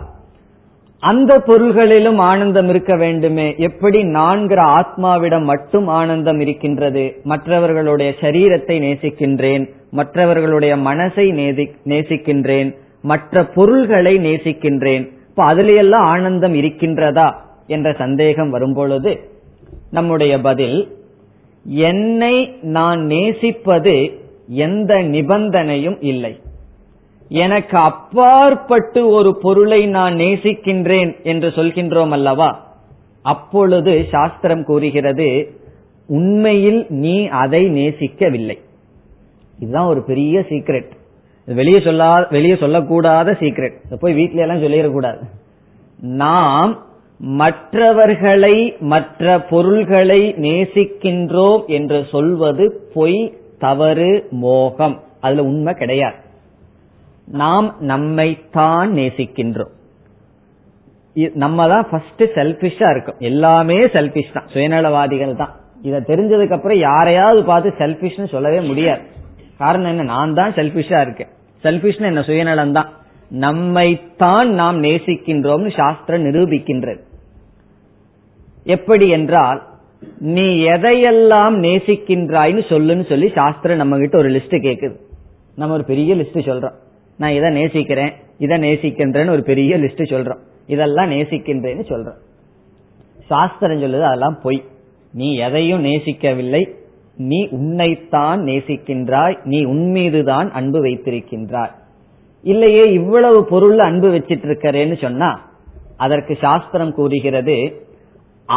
அந்த பொருள்களிலும் ஆனந்தம் இருக்க வேண்டுமே. எப்படி நான்கிற ஆத்மாவிடம் மட்டும் ஆனந்தம் இருக்கின்றது? மற்றவர்களுடைய சரீரத்தை நேசிக்கின்றேன் மற்றவர்களுடைய மனசை நேசிக்கின்றேன் மற்ற பொருள்களை நேசிக்கின்றேன். இப்ப அதுலயெல்லாம் ஆனந்தம் இருக்கின்றதா என்ற சந்தேகம் வரும்பொழுது நம்முடைய பதில் என்னை நான் நேசிப்பது எந்த நிபந்தனையும் இல்லை. எனக்கு அப்பாற்பட்டு ஒரு பொருளை நான் நேசிக்கின்றேன் என்று சொல்கின்றோம் அல்லவா அப்பொழுது சாஸ்திரம் கூறுகிறது உண்மையில் நீ அதை நேசிக்கவில்லை. இதுதான் ஒரு பெரிய சீக்ரெட் வெளியே சொல்லா வெளியே சொல்லக்கூடாத சீக்ரெட் போய் வீட்ல எல்லாம் சொல்லிடக்கூடாது. நாம் மற்றவர்களை மற்ற பொருள்களை நேசிக்கின்றோம் என்று சொல்வது பொய் தவறு மோகம். அதுல உண்மை கிடையாது. நாம் நம்மைத்தான் நேசிக்கின்றோம். நம்ம தான் ஃபர்ஸ்ட் செல்பிஷா இருக்கும். எல்லாமே செல்பிஷ் தான். சுயநலவாதிகள் தான். இதை தெரிஞ்சதுக்கு அப்புறம் யாரையாவது பார்த்து செல்பிஷ்னு சொல்லவே முடியாது. காரணம் என்ன? நான் தான் செல்பிஷா இருக்கேன். செல்பிஷ்னு என்ன? சுயநலம் தான். நம்மைத்தான் நாம் நேசிக்கின்றோம்னு சாஸ்திரம் நிரூபிக்கின்றது. எப்படி என்றால் நீ எதையெல்லாம் நேசிக்கின்றாய்னு சொல்லுன்னு சொல்லி சாஸ்திரம் நம்ம கிட்ட ஒரு லிஸ்ட் கேக்குது. நம்ம ஒரு பெரிய லிஸ்ட் சொல்றோம். நான் இதை நேசிக்கிறேன் இதை நேசிக்கின்றேன்னு ஒரு பெரிய லிஸ்ட் சொல்றோம். இதெல்லாம் நேசிக்கின்றேன்னு சொல்றோம். சாஸ்திரம் சொல்லுது அதெல்லாம் பொய். நீ எதையும் நேசிக்கவில்லை. நீ உன்னைத்தான் நேசிக்கின்றாய். நீ உன்மீதுதான் அன்பு வைத்திருக்கின்றாய். இல்லையே இவ்வளவு பொருள் அன்பு வச்சிட்டு இருக்கிறேன்னு சொன்னா அதற்கு சாஸ்திரம் கூறுகிறது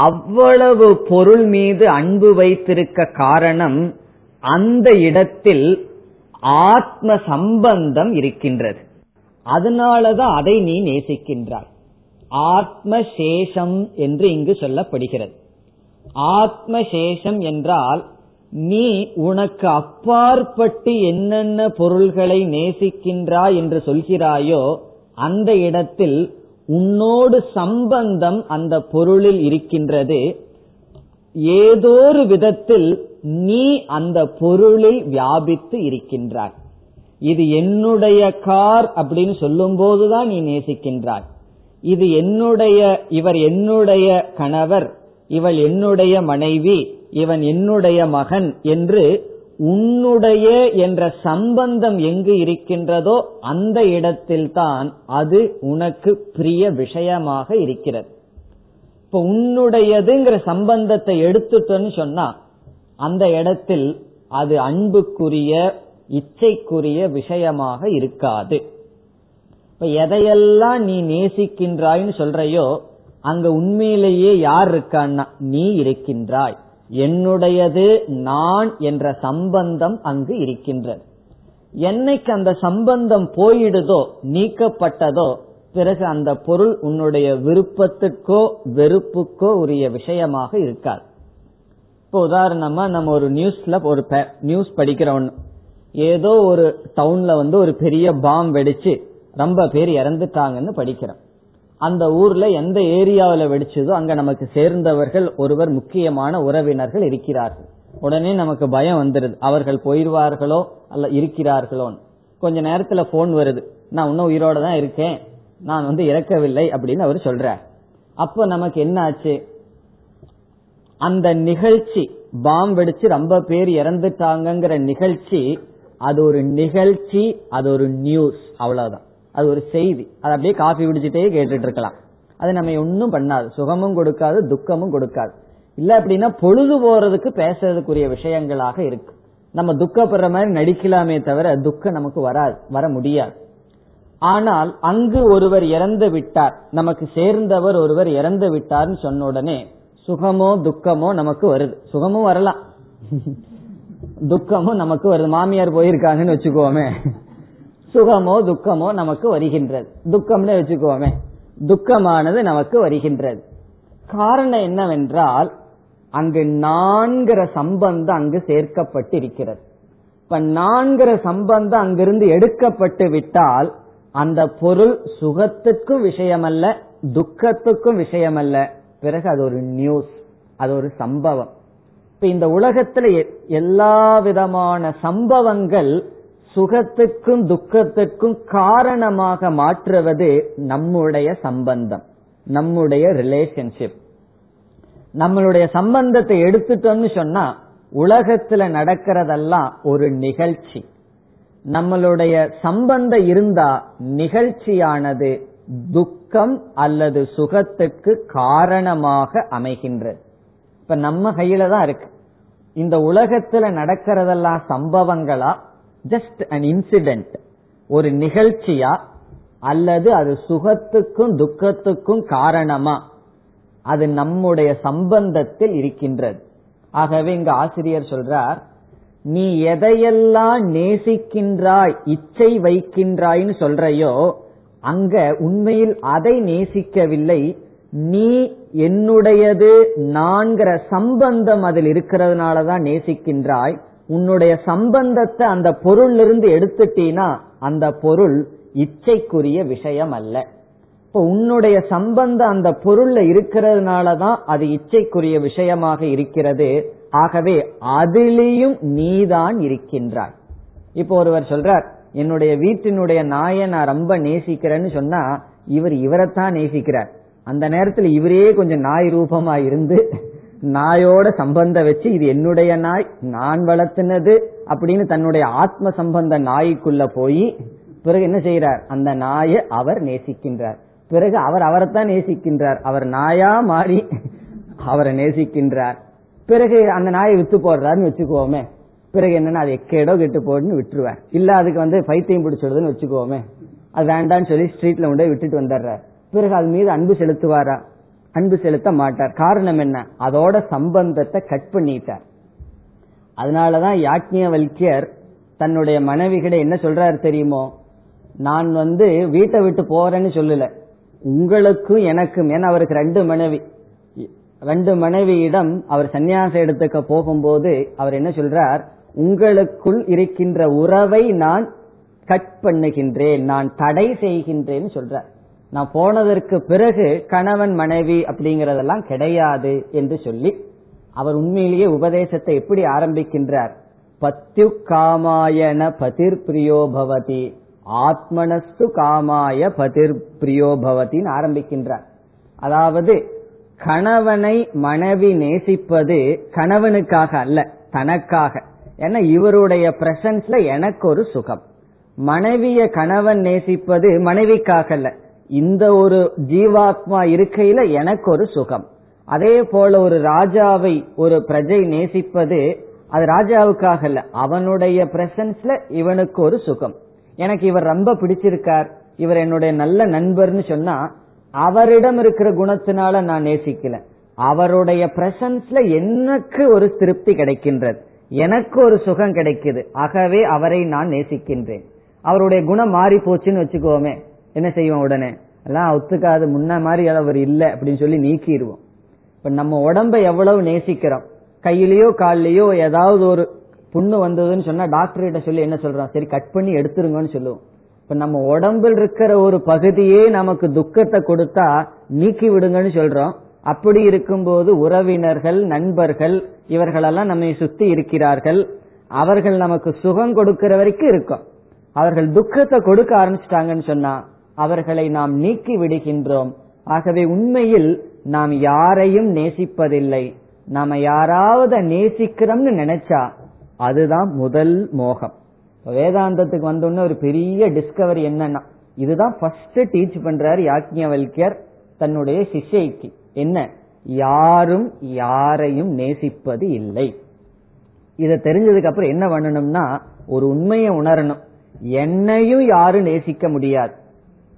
அவ்வளவு பொருள் மீது அன்பு வைத்திருக்க காரணம் அந்த இடத்தில் ஆத்ம சம்பந்தம் இருக்கின்றது. அதனாலதான் அதை நீ நேசிக்கின்றாய். ஆத்ம சேஷம் என்று இங்கு சொல்லப்படுகிறது. ஆத்ம சேஷம் என்றால் நீ உனக்கு அப்பாற்பட்டு என்னென்ன பொருள்களை நேசிக்கின்றாய் என்று சொல்கிறாயோ அந்த இடத்தில் உன்னோடு சம்பந்தம் அந்த பொருளில் இருக்கின்றது. ஏதோ ஒரு விதத்தில் நீ அந்த பொருளில் வியாபித்து இருக்கின்றாய். இது என்னுடைய கார் அப்படின்னு சொல்லும் போதுதான் நீ நேசிக்கின்றாய். இது என்னுடைய இவர் என்னுடைய கணவர் இவள் என்னுடைய மனைவி இவன் என்னுடைய மகன் என்று உன்னுடைய என்ற சம்பந்தம் எங்கு இருக்கின்றதோ அந்த இடத்தில்தான் அது உனக்கு பிரிய விஷயமாக இருக்கிறது. இப்ப உன்னுடையதுங்கிற சம்பந்தத்தை எடுத்துட்டோன்னு சொன்னா அந்த இடத்தில் அது அன்புக்குரிய இச்சைக்குரிய விஷயமாக இருக்காது. இப்ப எதையெல்லாம் நீ நேசிக்கின்றாய்னு சொல்றையோ அங்க உண்மையிலேயே யார் இருக்கான்னா நீ இருக்கின்றாய். என்னுடையது நான் என்ற சம்பந்தம் அங்கு இருக்கின்றது. என்னைக்கு அந்த சம்பந்தம் போயிடுதோ நீக்கப்பட்டதோ பிறகு அந்த பொருள் உன்னுடைய விருப்பத்துக்கோ வெறுப்புக்கோ உரிய விஷயமாக இருக்காது. இப்போ உதாரணமா நம்ம ஒரு நியூஸ்ல ஒரு நியூஸ் படிக்கிறோம் ஏதோ ஒரு டவுன்ல வந்து ஒரு பெரிய பாம் வெடிச்சு ரொம்ப பேர் இறந்துட்டாங்கன்னு படிக்கிறோம். அந்த ஊர்ல எந்த ஏரியாவில் வெடிச்சதோ அங்க நமக்கு சேர்ந்தவர்கள் ஒருவர் முக்கியமான உறவினர்கள் இருக்கிறார்கள். உடனே நமக்கு பயம் வந்துருது. அவர்கள் போயிருவார்களோ அல்ல இருக்கிறார்களோன்னு. கொஞ்ச நேரத்துல போன் வருது. நான் இன்னும் உயிரோட தான் இருக்கேன். நான் வந்து இறக்கவில்லை அப்படின்னு அவர் சொல்றார். அப்போ நமக்கு என்ன ஆச்சு அந்த நிகழ்ச்சி பாம் வெடிச்சு ரொம்ப பேர் இறந்துட்டாங்கிற நிகழ்ச்சி அது ஒரு நிகழ்ச்சி அது ஒரு நியூஸ் அவ்வளவுதான். அது ஒரு செய்தி. அது அப்படியே காஃபி குடிச்சிட்டே கேட்டுட்டு இருக்கலாம் அது நம்ம ஒன்றும் பண்ணாது. சுகமும் கொடுக்காது துக்கமும் கொடுக்காது. இல்ல அப்படின்னா பொழுது போறதுக்கு பேசுறதுக்குரிய விஷயங்களாக இருக்கு. நம்ம துக்கப்படுற மாதிரி நடிக்கலாமே தவிர துக்கம் நமக்கு வராது வர முடியாது. ஆனால் அங்கு ஒருவர் இறந்து விட்டார். நமக்கு சேர்ந்தவர் ஒருவர் இறந்து விட்டார்னு சொன்ன உடனே சுகமோ துக்கமோ நமக்கு வருது. சுகமும் வரலாம். துக்கமும் நமக்கு வருது. மாமியார் போயிருக்காங்கன்னு வச்சுக்கோமே. சுகமோ துக்கமோ நமக்கு வருகின்றது. துக்கம்னு வச்சுக்கோமே. துக்கமானது நமக்கு வருகின்றது. காரணம் என்னவென்றால் அங்கு நான்கிற சம்பந்தம் அங்கு சேர்க்கப்பட்டு இருக்கிறது இப்ப நான்கிற சம்பந்தம் அங்கிருந்து எடுக்கப்பட்டு விட்டால் அந்த பொருள் சுகத்துக்கும் விஷயமல்ல துக்கத்துக்கும் விஷயமல்ல. பிறகு அது ஒரு நியூஸ் அது ஒரு சம்பவம். இப்ப இந்த உலகத்துல எல்லா விதமான சம்பவங்கள் சுகத்துக்கும் துக்கத்துக்கும் காரணமாக மாற்றுவது நம்முடைய சம்பந்தம் நம்முடைய ரிலேஷன்ஷிப் நம்மளுடைய சம்பந்தத்தை எடுத்துட்டோம்னு சொன்னா உலகத்துல நடக்கிறதெல்லாம் ஒரு நிகழ்ச்சி. நம்மளுடைய சம்பந்தம் இருந்தா நிகழ்ச்சியானது துக்கம் அல்லது சுகத்துக்கு காரணமாக அமைகின்றது. இப்ப நம்ம கையில தான் இருக்கு. இந்த உலகத்துல நடக்கிறதெல்லாம் சம்பவங்களா? ஜஸ்ட் அன் இன்சிடென்ட் ஒரு நிகழ்ச்சியா? அல்லது அது சுகத்துக்கும் துக்கத்துக்கும் காரணமா? அது நம்முடைய சம்பந்தத்தில் இருக்கின்றது. ஆகவே இங்க ஆசிரியர் சொல்றார் நீ எதையெல்லாம் நேசிக்கின்றாய் இச்சை வைக்கின்றாய்னு சொல்றையோ அங்க உண்மையில் அதை நேசிக்கவில்லை. நீ என்னுடையது நான்கிற சம்பந்தம் அதில் இருக்கிறதுனாலதான் நேசிக்கின்றாய். உன்னுடைய சம்பந்தத்தை அந்த பொருள் இருந்து எடுத்துட்டீனா அந்த பொருள் இச்சைக்குரிய விஷயம் அல்ல இப்போ உன்னுடைய சம்பந்தம் அந்த பொருள்ல இருக்கிறதுனாலதான் அது இச்சைக்குரிய விஷயமாக இருக்கிறது. ஆகவே அதிலேயும் நீதான் இருக்கின்றாய். இப்போ ஒருவர் சொல்றார் என்னுடைய வீட்டினுடைய நாயை நான் ரொம்ப நேசிக்கிறேன்னு சொன்னா இவர் இவரைத்தான் நேசிக்கிறார். அந்த நேரத்தில் இவரே கொஞ்சம் நாய் ரூபமா இருந்து நாயோட சம்பந்தம் வச்சு இது என்னுடைய நாய் நான் வளர்த்துனது அப்படின்னு தன்னுடைய ஆத்ம சம்பந்த நாய்க்குள்ள போய் பிறகு என்ன செய்யறார் அந்த நாயை அவர் நேசிக்கின்றார். பிறகு அவர் அவரைத்தான் நேசிக்கின்றார். அவர் நாயா மாறி அவரை நேசிக்கின்றார். பிறகு அந்த நாயை வித்து போடுறாருன்னு வச்சுக்கோமே. பிறகு என்னன்னா அது எக்கேடோ கெட்டு போடுன்னு விட்டுருவேன் இல்ல அதுக்கு வந்து பைத்தியம் பிடிச்சிடுதுன்னு வச்சுக்கோமே. அது வேண்டான்னு சொல்லி ஸ்ட்ரீட்ல கொண்டு விட்டுட்டு வந்துடுறார். பிறகு அது மீது அன்பு செலுத்துவாரா? அன்பு செலுத்த மாட்டார். காரணம் என்ன? அதோட சம்பந்தத்தை கட் பண்ணிட்டார். அதனாலதான் யாக்ஞவல்யர் தன்னுடைய மனைவிகிட்ட என்ன சொல்றாரு தெரியுமோ? நான் வந்து வீட்டை விட்டு போறேன்னு சொல்லல. உங்களுக்கும் எனக்கும் ஏன்னா அவருக்கு ரெண்டு மனைவி. ரெண்டு மனைவியிடம் அவர் சன்னியாசம் எடுத்துக்க போகும்போது அவர் என்ன சொல்றார்? உங்களுக்குள் இருக்கின்ற உறவை நான் கட் பண்ணுகின்றேன் நான் தடை செய்கின்றேன்னு சொல்றார். நான் போனதற்கு பிறகு கணவன் மனைவி அப்படிங்கறதெல்லாம் கிடையாது என்று சொல்லி அவர் உண்மையிலேயே உபதேசத்தை எப்படி ஆரம்பிக்கின்றார்? பத்யு காமாயன பதிர் பிரியோபவதி ஆத்மனஸ்து காமாய பதிர் பிரியோபவத்தின் ஆரம்பிக்கின்றார். அதாவது கணவனை மனைவி நேசிப்பது கணவனுக்காக அல்ல தனக்காக. ஏன்னா இவருடைய பிரசன்ஸ்ல எனக்கு ஒரு சுகம். மனைவிய கணவன் நேசிப்பது மனைவிக்காக அல்ல. இந்த ஒரு ஜீவாத்மா இருக்கையில எனக்கு ஒரு சுகம். அதே போல ஒரு ராஜாவை ஒரு பிரஜை நேசிப்பது அது ராஜாவுக்காக அல்ல அவனுடைய பிரசன்ஸ்ல இவனுக்கு ஒரு சுகம். எனக்கு இவர் ரொம்ப பிடிச்சிருக்கார் இவர் என்னுடைய நல்ல நண்பர்னு சொன்னா அவரிடம் இருக்கிற குணத்தினால நான் நேசிக்கல. அவருடைய பிரசன்ஸ்ல எனக்கு ஒரு திருப்தி கிடைக்கின்றது. எனக்கு ஒரு சுகம் கிடைக்குது. ஆகவே அவரை நான் நேசிக்கின்றேன். அவருடைய குணம் மாறி போச்சுன்னு வச்சுக்கோமே. என்ன செய்வோம் உடனே? எல்லாம் ஒத்துக்காது முன்ன மாதிரி அவர் இல்லை அப்படின்னு சொல்லி நீக்கிடுவோம் இப்ப நம்ம உடம்ப எவ்வளவு நேசிக்கிறோம்? கையிலயோ கால்லயோ ஏதாவது ஒரு புண்ணு வந்ததுன்னு சொன்னா டாக்டர் கிட்ட சொல்லி என்ன சொல்றோம் சரி கட் பண்ணி எடுத்துருங்கன்னு சொல்லுவோம். இப்ப நம்ம உடம்பில் இருக்கிற ஒரு பகுதியே நமக்கு துக்கத்தை கொடுத்தா நீக்கி விடுங்கன்னு சொல்றோம். அப்படி இருக்கும்போது உறவினர்கள் நண்பர்கள் இவர்களெல்லாம் நம்மை சுத்தி இருக்கிறார்கள். அவர்கள் நமக்கு சுகம் கொடுக்கிற வரைக்கும் இருக்கும். அவர்கள் துக்கத்தை கொடுக்க ஆரம்பிச்சிட்டாங்கன்னு சொன்னா அவர்களை நாம் நீக்கி விடுகின்றோம். ஆகவே உண்மையில் நாம் யாரையும் நேசிப்பதில்லை. நாம யாராவது நேசிக்கிறோம்னு நினைச்சா அதுதான் முதல் மோகம். வேதாந்தத்துக்கு வந்தோன்னு ஒரு பெரிய டிஸ்கவரி என்னன்னா இதுதான் ஃபர்ஸ்ட் டீச் பண்றாரு யாக்ஞவல்யர் தன்னுடைய சிஷ்யைக்கு என்ன? யாரும் யாரையும் நேசிப்பது இல்லை. இதை தெரிஞ்சதுக்கு அப்புறம் என்ன பண்ணணும்னா ஒரு உண்மையை உணரணும். என்னையும் யாரும் நேசிக்க முடியாது.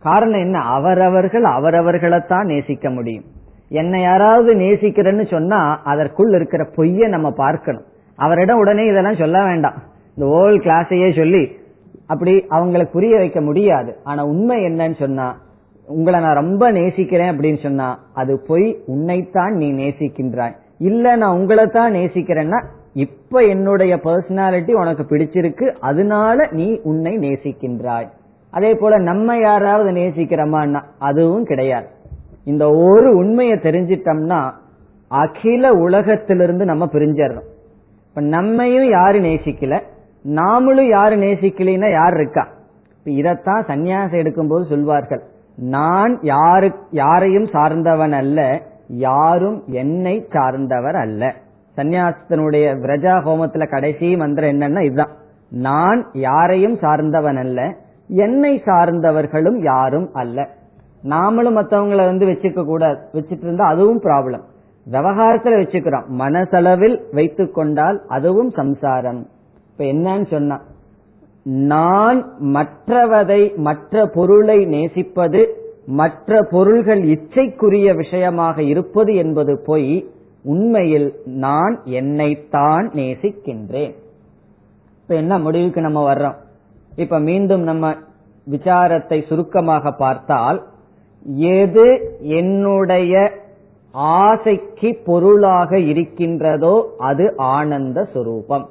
காரணம் என்ன? அவரவர்கள் அவரவர்களைத்தான் நேசிக்க முடியும். என்னை யாராவது நேசிக்கிறேன்னு சொன்னா அதற்குள் இருக்கிற பொய்ய நம்ம பார்க்கணும். அவரிடம் உடனே இதெல்லாம் சொல்ல வேண்டாம். இந்த ஓல் கிளாஸையே சொல்லி அப்படி அவங்களுக்கு புரிய வைக்க முடியாது. ஆனா உண்மை என்னன்னு சொன்னா உங்களை நான் ரொம்ப நேசிக்கிறேன் அப்படின்னு சொன்னா அது பொய் உன்னைத்தான் நீ நேசிக்கின்றாய். இல்ல நான் உங்களை தான் நேசிக்கிறேன்னா இப்ப என்னுடைய பர்சனாலிட்டி உனக்கு பிடிச்சிருக்கு அதனால நீ உன்னை நேசிக்கின்றாய். அதே போல நம்ம யாராவது நேசிக்கிறோமான்னா அதுவும் கிடையாது. இந்த ஒரு உண்மையை தெரிஞ்சிட்டோம்னா அகில உலகத்திலிருந்து நம்ம பிரிஞ்சிடறோம். இப்ப நம்மையும் யாரு நேசிக்கல நாமளும் யாரு நேசிக்கலைன்னா யார் இருக்கா? இப்ப இதத்தான் சன்னியாசம் எடுக்கும்போது சொல்வார்கள். நான் யாரு யாரையும் சார்ந்தவன் அல்ல யாரும் என்னை சார்ந்தவர் அல்ல. சன்னியாசத்தினுடைய விரஜா ஹோமத்துல கடைசி மந்திரம் என்னன்னா இதுதான். நான் யாரையும் சார்ந்தவன் அல்ல என்னை சார்ந்தவர்களும் யாரும் அல்ல. நாமளும் மற்றவங்களை வந்து வச்சுக்க கூடாது வச்சுட்டு இருந்தா அதுவும் ப்ராப்ளம் விவகாரத்துல வச்சுக்கிறோம். மனசளவில் வைத்துக் கொண்டால் அதுவும் சம்சாரம். இப்ப என்னன்னு சொன்னா நான் மற்றவதை மற்ற பொருளை நேசிப்பது மற்ற பொருள்கள் இச்சைக்குரிய விஷயமாக இருப்பது என்பது பொய் உண்மையில் நான் என்னைத்தான் நேசிக்கின்றேன். இப்ப என்ன முடிவுக்கு நம்ம வர்றோம்? இப்ப மீண்டும் நம்ம விசாரத்தை சுருக்கமாக பார்த்தால் எது என்னுடைய ஆசைக்கு பொருளாக இருக்கின்றதோ அது ஆனந்த சுரூபம்.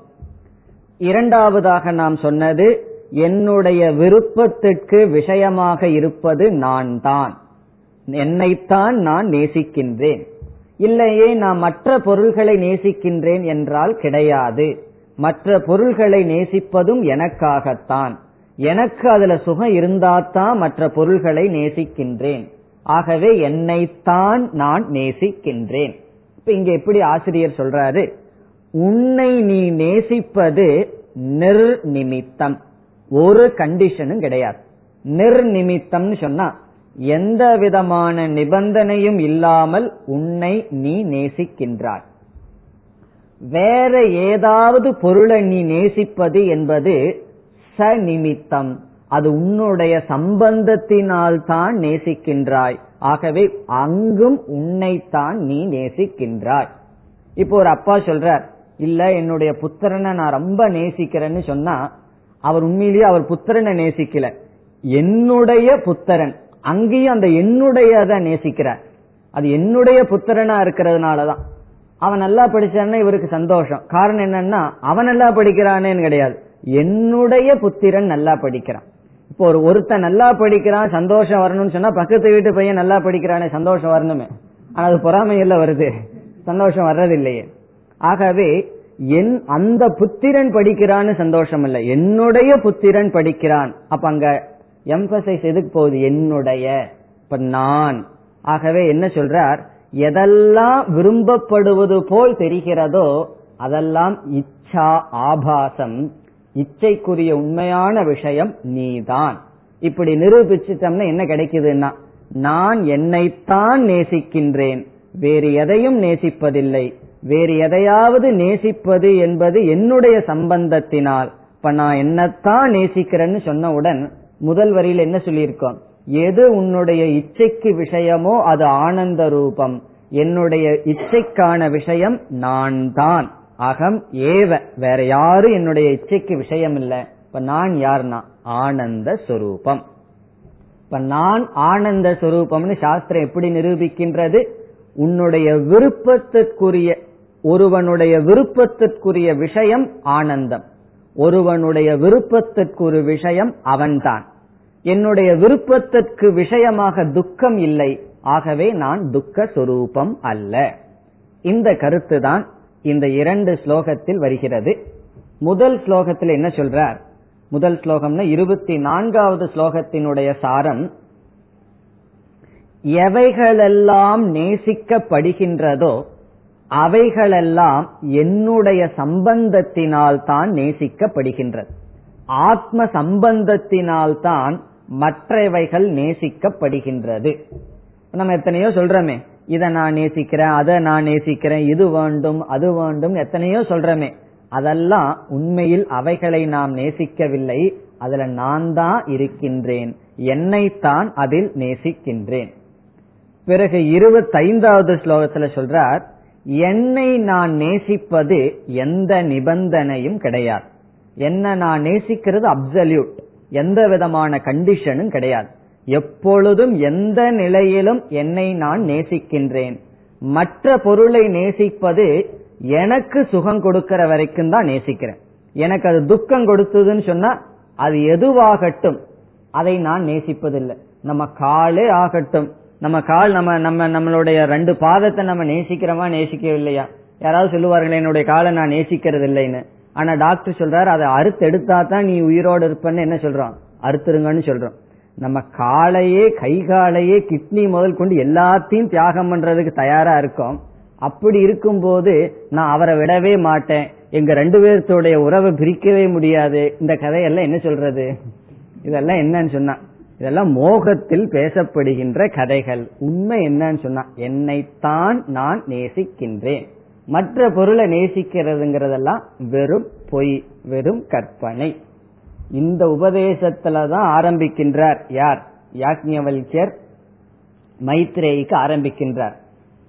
இரண்டாவதாக நாம் சொன்னது என்னுடைய விருப்பத்திற்கு விஷயமாக இருப்பது நான் தான் என்னைத்தான் நான் நேசிக்கின்றேன். இல்லையே நான் மற்ற பொருள்களை நேசிக்கின்றேன் என்றால் கிடையாது. மற்ற பொருள்களை நேசிப்பதும் எனக்காகத்தான். எனக்கு அதுல சுகம் இருந்தாதான் மற்ற பொருள்களை நேசிக்கின்றேன். ஆகவே என்னைத்தான் நான் நேசிக்கின்றேன். இப்ப இங்க எப்படி ஆசிரியர் சொல்றாரு? உன்னை நீ நேசிப்பது நிர்நிமித்தம். ஒரு கண்டிஷனும் கிடையாது. நிர்நிமித்தம்னு சொன்னா எந்த விதமான நிபந்தனையும் இல்லாமல் உன்னை நீ நேசிக்கின்றாய். வேற ஏதாவது பொருளை நீ நேசிப்பது என்பது சநிமித்தம். அது உன்னுடைய சம்பந்தத்தினால் தான் நேசிக்கின்றாய். ஆகவே அங்கும் உன்னைத்தான் நீ நேசிக்கின்றாய். இப்போ ஒரு அப்பா சொல்றார் இல்ல என்னுடைய புத்திரனை நான் ரொம்ப நேசிக்கிறேன்னு சொன்னா அவர் உண்மையிலேயே அவர் புத்திரனை நேசிக்கல. என்னுடைய புத்திரன் அங்கேயும் அந்த என்னுடையத நேசிக்கிறார். அது என்னுடைய புத்திரனா இருக்கிறதுனாலதான். அவன் நல்லா படிச்சான்னா இவருக்கு சந்தோஷம். காரணம் என்னன்னா அவன் நல்லா படிக்கிறானேன்னு கிடையாது. என்னுடைய புத்திரன் நல்லா படிக்கிறான். இப்போ ஒரு ஒருத்தன் நல்லா படிக்கிறான் சந்தோஷம் வரணும்னு சொன்னா பக்கத்து வீட்டு பையன் நல்லா படிக்கிறானே சந்தோஷம் வரணுமே. ஆனா அது பொறாமையில வருது. சந்தோஷம் வர்றதில்லையே. ஆகவே என் அந்த புத்திரன் படிக்கிறான்னு சந்தோஷம் இல்லை. என்னுடைய புத்திரன் படிக்கிறான். அப்ப அங்க எம்பசைஸ் எதுக்கு போகுது? என்னுடைய. இப்ப நான். ஆகவே என்ன சொல்றார்? எதெல்லாம் விரும்பப்படுவது போல் தெரிகிறதோ அதெல்லாம் இச்சா ஆபாசம் இச்சைக்குரிய உண்மையான விஷயம் நீதான். இப்படி நிரூபிச்சிட்டம்னா என்ன கிடைக்குதுன்னா நான் என்னைத்தான் நேசிக்கின்றேன் வேறு எதையும் நேசிப்பதில்லை வேறு எதையாவது நேசிப்பது என்பது என்னுடைய சம்பந்தத்தினால். இப்ப நான் என்னத்தான் நேசிக்கிறேன்னு சொன்னவுடன் முதல் வரியில் என்ன சொல்லியிருக்கோம்? எது உன்னுடைய இச்சைக்கு விஷயமோ அது ஆனந்த ரூபம். என்னுடைய இச்சைக்கான விஷயம் நான் தான் அகம் ஏவ. வேற யாரும் என்னுடைய இச்சைக்கு விஷயம் இல்ல இப்ப நான் யார்னா? ஆனந்த சொரூபம். இப்ப நான் ஆனந்த சொரூபம்னு சாஸ்திரம் எப்படி நிரூபிக்கின்றது? உன்னுடைய விருப்பத்திற்குரிய ஒருவனுடைய விருப்பத்திற்குரிய விஷயம் ஆனந்தம். ஒருவனுடைய விருப்பத்திற்குரிய விஷயம் அவன்தான். என்னுடைய விருப்பத்திற்கு விஷயமாக துக்கம் இல்லை. ஆகவே நான் துக்க சொரூபம் அல்ல. இந்த கருத்து தான் இந்த இரண்டு ஸ்லோகத்தில் வருகிறது. முதல் ஸ்லோகத்தில் என்ன சொல்றார்? முதல் ஸ்லோகம்னா இருபத்தி நான்காவது ஸ்லோகத்தினுடைய சாரம் எவைகளெல்லாம் நேசிக்கப்படுகின்றதோ அவைகளெல்லாம் என்னுடைய சம்பந்தத்தினால் தான் நேசிக்கப்படுகின்றது. ஆத்ம சம்பந்தத்தினால் தான் மற்றவைகள் நேசிக்கப்படுகின்றது. நம்ம எத்தனையோ சொல்றோமே இதை நான் நேசிக்கிறேன் அதை நான் நேசிக்கிறேன் இது வேண்டும் அது வேண்டும் எத்தனையோ சொல்றமே. அதெல்லாம் உண்மையில் அவைகளை நாம் நேசிக்கவில்லை அதுல நான் தான் இருக்கின்றேன் என்னைத்தான் அதில் நேசிக்கின்றேன். பிறகு இருபத்தைந்தாவது ஸ்லோகத்துல சொல்றார் என்னை நான் நேசிப்பது எந்த நிபந்தனையும் கிடையாது. என்ன நான் நேசிக்கிறது அப்சல்யூட் எந்த விதமான கண்டிஷனும் கிடையாது. எப்பொழுதும் எந்த நிலையிலும் என்னை நான் நேசிக்கின்றேன். மற்ற பொருளை நேசிப்பது எனக்கு சுகம் கொடுக்கிற வரைக்கும் தான் நேசிக்கிறேன். எனக்கு அது துக்கம் கொடுத்ததுன்னு சொன்னா அது எதுவாகட்டும் அதை நான் நேசிப்பதில்லை. நம்ம காலே ஆகட்டும். நம்ம கால் நம்ம நம்ம நம்மளுடைய ரெண்டு பாதத்தை நம்ம நேசிக்கிறோமா நேசிக்கவில்லையா? யாராவது சொல்லுவார்கள் என்னுடைய காலை நான் நேசிக்கிறது இல்லைன்னு ஆனா டாக்டர் சொல்றாரு அதை அறுத்து எடுத்தா தான் நீ உயிரோடு இருப்பன்னு என்ன சொல்றான் அறுத்துருங்கன்னு சொல்றோம். நம்ம காலையே கை காலையே கிட்னி முதல் கொண்டு எல்லாத்தையும் தியாகம் பண்றதுக்கு தயாரா இருக்கோம். அப்படி இருக்கும்போது நான் அவரை விடவே மாட்டேன். எங்க ரெண்டு பேர்த்தோடைய உறவை பிரிக்கவே முடியாது. இந்த கதையெல்லாம் என்ன சொல்றது? இதெல்லாம் என்னன்னு சொன்னா இதெல்லாம் மோகத்தில் பேசப்படுகின்ற கதைகள். உண்மை என்னன்னு சொன்னா என்னைத்தான் நான் நேசிக்கின்றேன். மற்ற பொருளை நேசிக்கிறதுங்கிறதெல்லாம் வெறும் பொய் வெறும் கற்பனை. இந்த உபதேசத்துல தான் ஆரம்பிக்கின்றார் யார்? யாக்ஞவல்யர் மைத்ரேயிக்கு ஆரம்பிக்கின்றார்.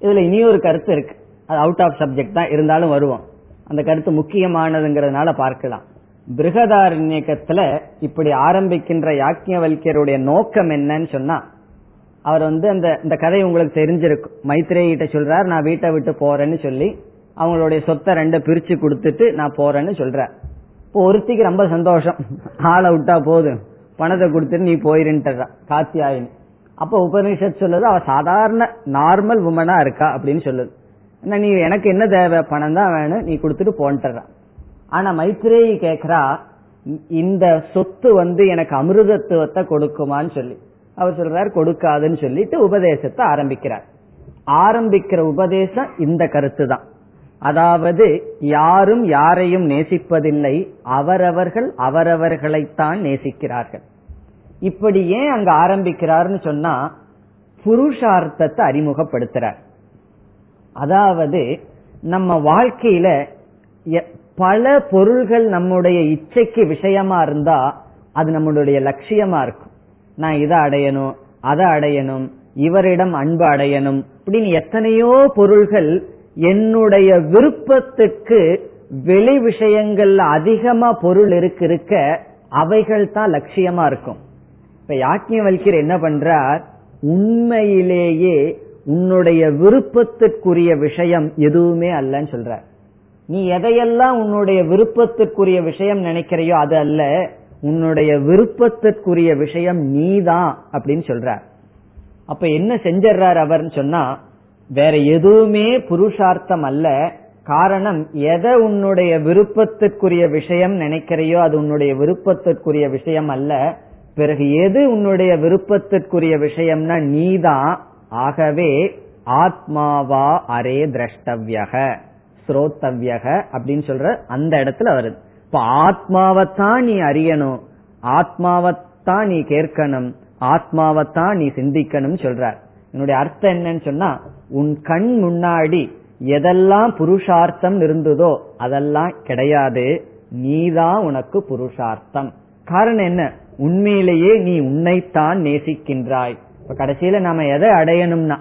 இதுல இனி ஒரு கருத்து இருக்கு. அது அவுட் ஆஃப் சப்ஜெக்ட் தான் இருந்தாலும் வருவோம். அந்த கருத்து முக்கியமானதுங்கிறதுனால பார்க்கலாம். பிருகதாரண்யக்கத்துல இப்படி ஆரம்பிக்கின்ற யாக்ஞவல்யருடைய நோக்கம் என்னன்னு சொன்னா அவர் வந்து அந்த இந்த கதை உங்களுக்கு தெரிஞ்சிருக்கும். மைத்ரேயிட்ட சொல்றார் நான் வீட்டை விட்டு போறேன்னு சொல்லி அவங்களுடைய சொத்தை ரெண்ட பிரிச்சு கொடுத்துட்டு நான் போறேன்னு சொல்றார் இப்போ ஒருத்திக்கு ரொம்ப சந்தோஷம். ஆளை விட்டா போதும். பணத்தை கொடுத்துட்டு நீ போயிருன்ட்டா காத்தியாயினி அப்ப உபனிஷத் சொல்லுது அவ சாதாரண நார்மல் உமனா இருக்கா? அப்படின்னு சொல்லுது. என்ன நீ எனக்கு என்ன தேவை? பணம் தான் வேணும். நீ கொடுத்துட்டு போன்ட்டுறான் ஆனா மைத்ரேயி கேக்குறா இந்த சொத்து வந்து எனக்கு அமிர்தத்துவத்தை கொடுக்குமான்னு சொல்லி. அவர் சொல்றாரு கொடுக்காதுன்னு சொல்லிட்டு உபதேசத்தை ஆரம்பிக்கிறார். ஆரம்பிக்கிற உபதேசம் இந்த கருத்து தான் அதாவது யாரும் யாரையும் நேசிப்பதில்லை அவரவர்கள் அவரவர்களைத்தான் நேசிக்கிறார்கள். இப்படி ஏன் அங்க ஆரம்பிக்கிறார்னு சொன்னா புருஷார்த்தத்தை அறிமுகப்படுத்துறார். அதாவது நம்ம வாழ்க்கையில பல பொருள்கள் நம்முடைய இச்சைக்கு விஷயமா இருந்தா அது நம்மளுடைய லட்சியமா இருக்கும். நான் இதை அடையணும் அதை அடையணும் இவரிடம் அன்பு அடையணும் அப்படின்னு எத்தனையோ பொருள்கள் என்னுடைய விருப்பத்துக்கு வெளி விஷயங்கள்ல அதிகமா பொருள் இருக்க இருக்க அவைகள் தான் லட்சியமா இருக்கும். இப்ப யாக்கியவல்கர் என்ன பண்றார்? உண்மையிலேயே உன்னுடைய விருப்பத்திற்குரிய விஷயம் எதுவுமே அல்லன்னு சொல்ற நீ எதையெல்லாம் உன்னுடைய விருப்பத்திற்குரிய விஷயம் நினைக்கிறையோ அது அல்ல உன்னுடைய விருப்பத்திற்குரிய விஷயம் நீதான் அப்படின்னு சொல்ற அப்ப என்ன செஞ்சார் அவர்னு சொன்னா வேற எதுவுமே புருஷார்த்தம் அல்ல. காரணம் எதை உன்னுடைய விருப்பத்திற்குரிய விஷயம் நினைக்கிறையோ அது உன்னுடைய விருப்பத்திற்குரிய விஷயம் அல்ல. பிறகு எது உன்னுடைய விருப்பத்திற்குரிய விஷயம்னா நீதான் ஆகவே ஆத்மாவா அரே திரஷ்டவ்யக ஸ்ரோத்தவ்யக அப்படின்னு சொல்ற அந்த இடத்துல வருது. இப்ப ஆத்மாவைத்தான் நீ அறியணும். ஆத்மாவைத்தான் நீ கேட்கணும். ஆத்மாவைத்தான் நீ சிந்திக்கணும் சொல்றார். என்னுடைய அர்த்தம் என்னன்னு சொன்னா உன் கண் முன்னாடி எதெல்லாம் புருஷார்த்தம் இருந்ததோ அதெல்லாம் கிடையாது. நீதான் உனக்கு புருஷார்த்தம். காரணம் என்ன? உண்மையிலேயே நீ உன்னைத்தான் நேசிக்கின்றாய். இப்ப கடைசியில நாம எதை அடையணும்னா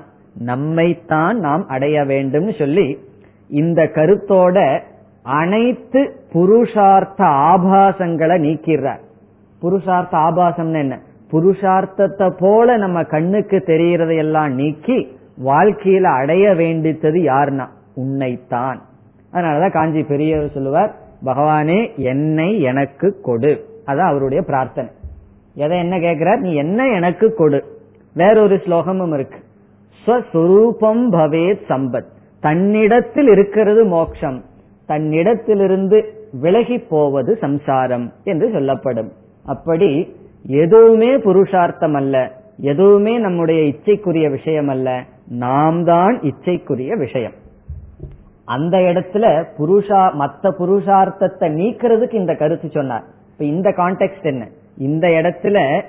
நம்மைத்தான் நாம் அடைய வேண்டும் சொல்லி இந்த கருத்தோட அனைத்து புருஷார்த்த ஆபாசங்களை நீக்கிறார் புருஷார்த்த ஆபாசம்னு என்ன? புருஷார்த்தத்தை போல நம்ம கண்ணுக்கு தெரிகிறதையெல்லாம் நீக்கி வாழ்க்கையில அடைய வேண்டித்தது யாருன்னா? உன்னைத்தான். அதனாலதான் காஞ்சி பெரியவர் சொல்லுவார் பகவானே என்னை எனக்கு கொடு. அதான் அவருடைய பிரார்த்தனை. எதை என்ன கேட்கிறார்? நீ என்ன எனக்கு கொடு. வேறொரு ஸ்லோகமும் இருக்கு. ஸ்வஸ்வரூபம் பவே சம்பத். தன்னிடத்தில் இருக்கிறது மோக்ஷம். தன்னிடத்திலிருந்து விலகி போவது சம்சாரம் என்று சொல்லப்படும். அப்படி எதுவுமே புருஷார்த்தம் அல்ல எதுவுமே நம்முடைய இச்சைக்குரிய விஷயம் அல்ல நாம் தான் இச்சைக்குரிய விஷயம். அந்த இடத்துல புருஷா மத்த புருஷார்த்தத்தை நீக்கிறதுக்கு இந்த கருத்து சொன்னார். இப்ப இந்த கான்டெக்ட் என்ன? இந்த இடத்துல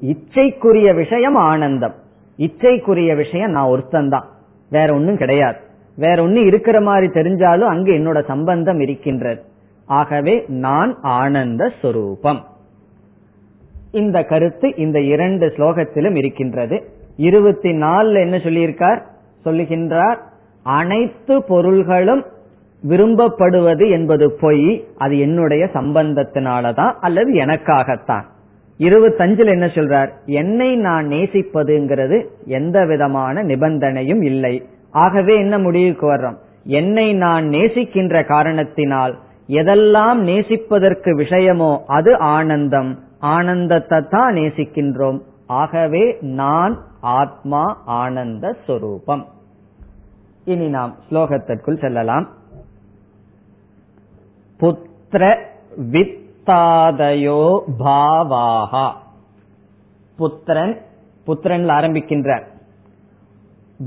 இச்சைக்குரிய விஷயம் ஆனந்தம். இச்சைக்குரிய விஷயம் நான் ஒருத்தந்தான் வேற ஒன்னும் கிடையாது. வேற ஒன்னு இருக்கிற மாதிரி தெரிஞ்சாலும் அங்கு என்னோட சம்பந்தம் இருக்கின்றது. ஆகவே நான் ஆனந்த ஸ்வரூபம் இந்த கருத்து இந்த இரண்டு ஸ்லோகத்திலும் இருக்கின்றது. இருபத்தி நாலுல என்ன சொல்லியிருக்கார்? சொல்லுகின்றார் அனைத்து பொருள்களும் விரும்பப்படுவது என்பது பொய். அது என்னுடைய சம்பந்தத்தினாலதான் அல்லது எனக்காகத்தான். இருபத்தஞ்சுல என்ன சொல்றார்? என்னை நான் நேசிப்பதுங்கிறது எந்த விதமான நிபந்தனையும் இல்லை. ஆகவே என்ன முடிவுக்கு வர்றோம்? என்னை நான் நேசிக்கின்ற காரணத்தினால் எதெல்லாம் நேசிப்பதற்கு விஷயமோ அது ஆனந்தம். ஆனந்தத்தை தான் நேசிக்கின்றோம். ஆகவே நான் ஆத்மா ஆனந்த ஸ்வரூபம் இனி நாம் ஸ்லோகத்திற்குள் செல்லலாம். புத்திர வித்தாதயோ பாவாகா. புத்திரன் புத்திரன்ல ஆரம்பிக்கின்றார்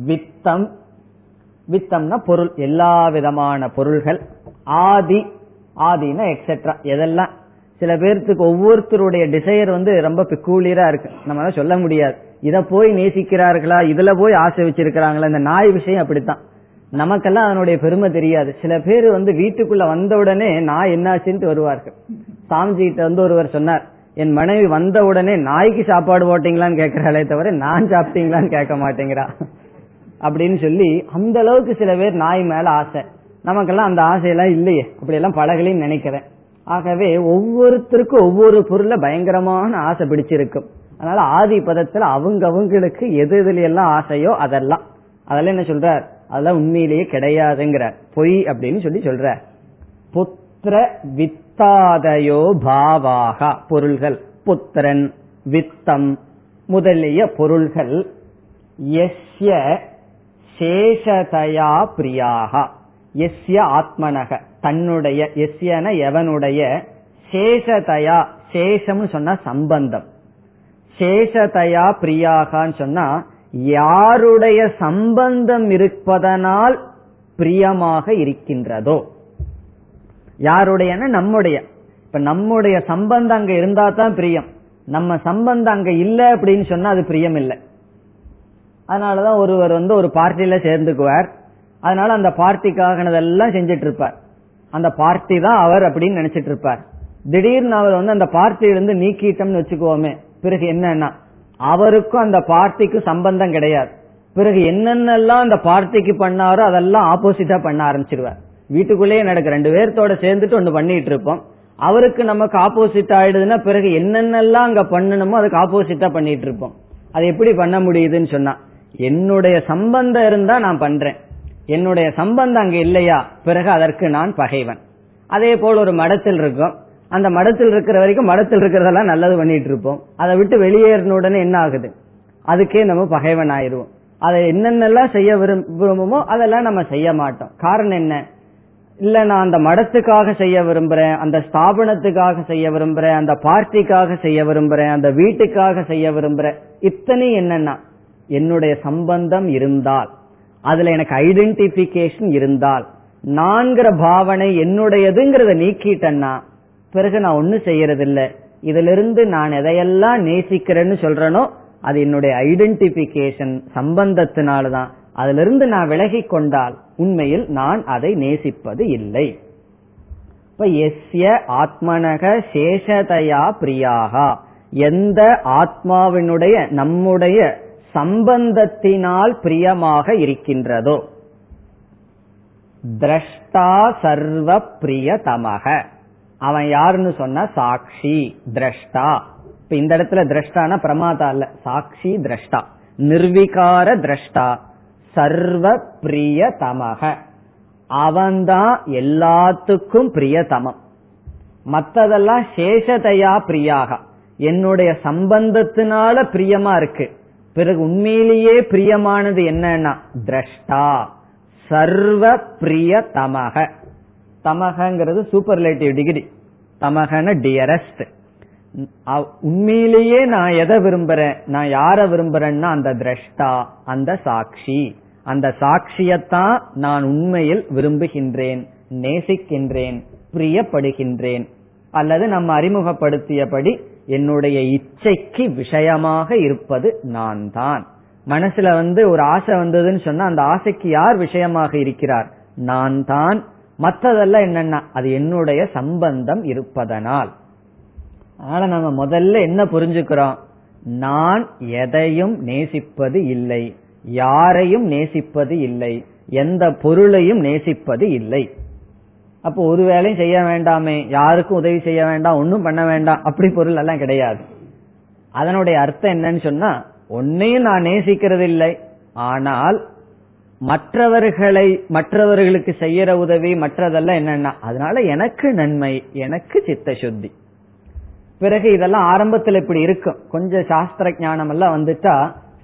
வித்தம் வித்தம்னா பொருள் எல்லா விதமான பொருள்கள் ஆதி ஆதினா எக்ஸெட்ரா எதெல்லாம் சில பேர்த்துக்கு ஒவ்வொருத்தருடைய டிசையர் வந்து ரொம்ப பிக்கூலியரா இருக்கு. நம்ம சொல்ல முடியாது. இத போய் நேசிக்கிறார்களா இதுல போய் ஆசை வச்சிருக்கிறாங்களா இந்த நாய் விஷயம் அப்படித்தான். நமக்கெல்லாம் அதனுடைய பெருமை தெரியாது. சில பேர் வந்து வீட்டுக்குள்ள வந்த உடனே நாய் என்னாச்சுன்ட்டு வருவார்கள். சாமிஜி கிட்ட வந்து ஒருவர் சொன்னார் என் மனைவி வந்த உடனே நாய்க்கு சாப்பாடு போட்டீங்களான்னு கேட்கிறாளே தவிர நான் சாப்பிட்டீங்களான்னு கேட்க மாட்டேங்கிறா. அப்படின்னு சொல்லி அந்த அளவுக்கு சில பேர் நாய் மேல ஆசை. நமக்கெல்லாம் அந்த ஆசையெல்லாம் இல்லையே. அப்படி எல்லாம் பழகலையும் நினைக்கிறேன். ஆகவே ஒவ்வொருத்தருக்கும் ஒவ்வொரு பொருளை பயங்கரமான ஆசை பிடிச்சிருக்கும். அதனால ஆதி பதத்துல அவங்க அவங்களுக்கு எது எதுல எல்லாம் ஆசையோ அதெல்லாம். அதெல்லாம் என்ன சொல்றார்? அதெல்லாம் உண்மையிலேயே கிடையாதுங்கிறார். பொய் அப்படின்னு சொல்லி சொல்றார். புத்திர வித்தாதயோ பாவாக பொருள்கள். புத்திரன் வித்தம் முதலிய பொருள்கள். எஸ்ய சேஷதயா பிரியாக. எஸ்ய ஆத்மனக. தன்னுடைய எஸ்யன எவனுடைய? சேஷதயா சேஷம்னு சொன்னா சம்பந்தம். சேஷதயா பிரியாகான்னு சொன்னா யாருடைய சம்பந்தம் இருப்பதனால் பிரியமாக இருக்கின்றதோ. யாருடைய நம்முடைய. இப்ப நம்முடைய சம்பந்தம் அங்க இருந்தா தான் பிரியம். நம்ம சம்பந்தம் அங்க இல்ல அப்படின்னு சொன்னா அது பிரியம் இல்லை அதனாலதான் ஒருவர் வந்து ஒரு பார்ட்டியில சேர்ந்துக்குவார். அதனால அந்த பார்ட்டிக்காகனதெல்லாம் செஞ்சிட்டு இருப்பார் அந்த பார்ட்டி தான் அவர் அப்படின்னு நினைச்சிட்டு இருப்பார் திடீர்னு அவர் வந்து அந்த பார்ட்டியிலிருந்து நீக்கிட்டோம்னு வச்சுக்கோமே பிறகு என்னன்னா அவருக்கும் அந்த பார்ட்டிக்கும் சம்பந்தம் கிடையாது. பிறகு என்னென்னலாம் அந்த பார்ட்டிக்கு பண்ணாரோ அதெல்லாம் ஆப்போசிட்டா பண்ண ஆரம்பிச்சிருவார். வீட்டுக்குள்ளேயே நடக்க ரெண்டு பேர்த்தோட சேர்ந்துட்டு ஒண்ணு பண்ணிட்டு இருப்போம். அவருக்கு நமக்கு ஆப்போசிட் ஆயிடுதுன்னா பிறகு என்னென்னலாம் அங்க பண்ணணுமோ அதுக்கு ஆப்போசிட்டா பண்ணிட்டு இருப்போம். அது எப்படி பண்ண முடியுதுன்னு சொன்னா என்னுடைய சம்பந்தம் இருந்தா நான் பண்றேன். என்னுடைய சம்பந்தம் அங்க இல்லையா? பிறகு அதற்கு நான் பகைவன். அதே போல் ஒரு மடத்தில் இருக்கும். அந்த மடத்தில் இருக்கிற வரைக்கும் மடத்தில் இருக்கிறதெல்லாம் நல்லது பண்ணிட்டு இருப்போம். அதை விட்டு வெளியேறின உடனே என்ன ஆகுது? அதுக்கே நம்ம பகைவன் ஆயிடுவோம். அதை என்னென்னலாம் செய்ய விரும்புமோ அதெல்லாம் நம்ம செய்ய மாட்டோம். காரணம் என்ன? இல்ல நான் அந்த மடத்துக்காக செய்ய விரும்புறேன் அந்த ஸ்தாபனத்துக்காக செய்ய விரும்புறேன் அந்த பார்ட்டிக்காக செய்ய விரும்புறேன் அந்த வீட்டுக்காக செய்ய விரும்புறேன். இத்தனை என்னன்னா என்னுடைய சம்பந்தம் இருந்தால் அதுல எனக்கு ஐடென்டிபிகேஷன் இருந்தால் நான்கிற பாவனை என்னுடையதுங்கிறத நீக்கிட்டேன்னா பிறகு நான் ஒன்னும் செய்யறதில்ல. இதிலிருந்து நான் எதையெல்லாம் நேசிக்கிறேன்னு சொல்றேனோ அது என்னுடைய ஐடென்டிபிகேஷன் சம்பந்தத்தினால்தான். அதிலிருந்து நான் விலகி கொண்டால் உண்மையில் நான் அதை நேசிப்பது இல்லை. இப்ப எஸ்ய ஆத்மனக சேஷதயா பிரியாகா. எந்த ஆத்மாவினுடைய நம்முடைய சம்பந்தத்தினால் பிரியமாக இருக்கின்றதோ. திரஷ்டா சர்வ பிரியதமக. அவன் யாருன்னு சொன்ன சாட்சி திரஷ்டா. இப்ப இந்த இடத்துல திரஷ்டான பிரமாதா இல்ல. சாட்சி திரஷ்டா. நிர்விகார திரஷ்டா. சர்வ பிரியதமக. அவன்தான் எல்லாத்துக்கும் பிரியதமம். மத்ததெல்லாம் சேஷதையா பிரியாக. என்னுடைய சம்பந்தத்தினால பிரியமா இருக்கு. பிறகு உண்மையிலேயே பிரியமானது என்னன்னா திரஷ்டா. சர்வ பிரிய தமக தமகங்கிறது சூப்பர்லேட்டிவ் டிகிரி தமகன டியரஸ்ட். உண்மையிலேயே நான் எதை விரும்புறேன்? நான் யார விரும்புறேன்னா அந்த திரஷ்டா அந்த சாட்சி. அந்த சாட்சியத்தான் நான் உண்மையில் விரும்புகின்றேன் நேசிக்கின்றேன் பிரியப்படுகின்றேன். அல்லது நம்ம அறிமுகப்படுத்தியபடி என்னுடைய இச்சைக்கு விஷயமாக இருப்பது நான் தான். மனசுல வந்து ஒரு ஆசை வந்ததுன்னு சொன்னா அந்த ஆசைக்கு யார் விஷயமாக இருக்கிறார்? நான் தான் மற்றதெல்லாம் என்னன்னா அது என்னுடைய சம்பந்தம் இருப்பதனால். ஆனா நம்ம முதல்ல என்ன புரிஞ்சுக்கிறோம்? நான் எதையும் நேசிப்பது இல்லை. யாரையும் நேசிப்பது இல்லை. எந்த பொருளையும் நேசிப்பது இல்லை. அப்போ ஒரு வேலையும் செய்ய வேண்டாமே யாருக்கும் உதவி செய்ய வேண்டாம் ஒன்றும் பண்ண வேண்டாம் அப்படி பொருள் எல்லாம் கிடையாது. அதனுடைய அர்த்தம் என்னன்னு சொன்னா ஒன்னையும் நான் நேசிக்கிறது இல்லை ஆனால் மற்றவர்களை மற்றவர்களுக்கு செய்யற உதவி மற்றதெல்லாம் என்னன்னா அதனால எனக்கு நன்மை எனக்கு சித்த சுத்தி பிறகு இதெல்லாம் ஆரம்பத்துல இப்படி இருக்கும். கொஞ்சம் சாஸ்திர ஞானம் எல்லாம் வந்துட்டா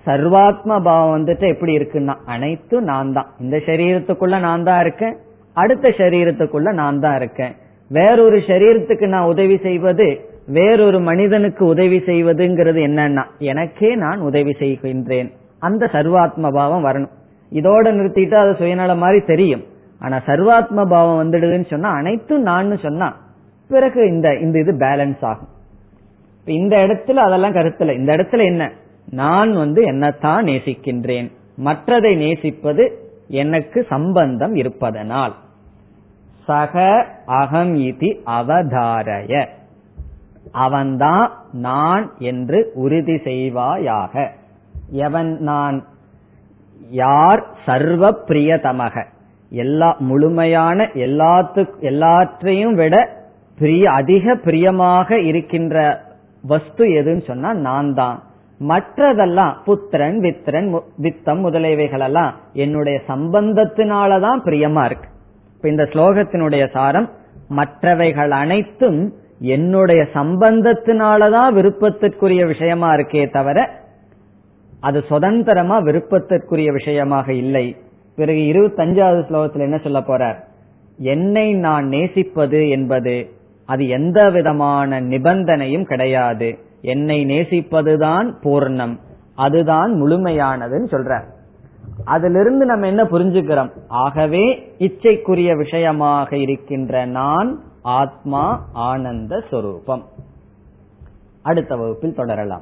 சர்வாத்ம பாவம் வந்துட்டு எப்படி இருக்குன்னா அனைத்தும் நான் தான். இந்த சரீரத்துக்குள்ள நான் தான் இருக்கேன் அடுத்த சரீரத்துக்குள்ள நான் தான் இருக்கேன். வேறொரு சரீரத்துக்கு நான் உதவி செய்வது வேறொரு மனிதனுக்கு உதவி செய்வதுங்கிறது என்னன்னா எனக்கே நான் உதவி செய்கின்றேன். அந்த சர்வாத்ம பாவம் வரணும். இதோட நிறுத்திட்டு அது சுயநல மாதிரி தெரியும். ஆனா சர்வாத்ம பாவம் வந்துடுதுன்னு சொன்னா அனைத்தும் நான் சொன்னா பிறகு இந்த இந்த இது பேலன்ஸ் ஆகும். இந்த இடத்துல அதெல்லாம் கருத்துல இந்த இடத்துல என்ன? நான் வந்து என்னத்தான் நேசிக்கின்றேன். மற்றதை நேசிப்பது எனக்கு சம்பந்தம் இருப்பதனால். சக அகம் இதி அவதாரய. அவன்தான் நான் என்று உறுதி செய்வாயாக. எவன் நான் யார் சர்வ பிரியதமக எல்லா முழுமையான எல்லாத்து எல்லாற்றையும் விட பிரிய அதிக பிரியமாக இருக்கின்ற வஸ்து எதுன்னு சொன்னா நான் தான் மற்றதெல்லாம் புத்திரன் வித்திரன் வித்தம் முதலியவைகள் எல்லாம் என்னுடைய சம்பந்தத்தினாலதான் பிரியமா இருக்கு. இப்ப இந்த ஸ்லோகத்தினுடைய சாரம் மற்றவைகள் அனைத்தும் என்னுடைய சம்பந்தத்தினாலதான் விருப்பத்திற்குரிய விஷயமா இருக்கே தவிர அது சுதந்திரமா விருப்பத்திற்குரிய விஷயமாக இல்லை. பிறகு இருபத்தஞ்சாவது ஸ்லோகத்தில் என்ன சொல்ல போறார்? என்னை நான் நேசிப்பது என்பது அது எந்த விதமான நிபந்தனையும் கிடையாது. என்னை நேசிப்பதுதான் பூர்ணம் அதுதான் முழுமையானதுன்னு சொல்றார். அதிலிருந்து நம்ம என்ன புரிஞ்சுக்கிறோம்? ஆகவே இச்சைக்குரிய விஷயமாக இருக்கின்ற நான் ஆத்மா ஆனந்த சொரூபம். அடுத்த வகுப்பில் தொடரலாம்.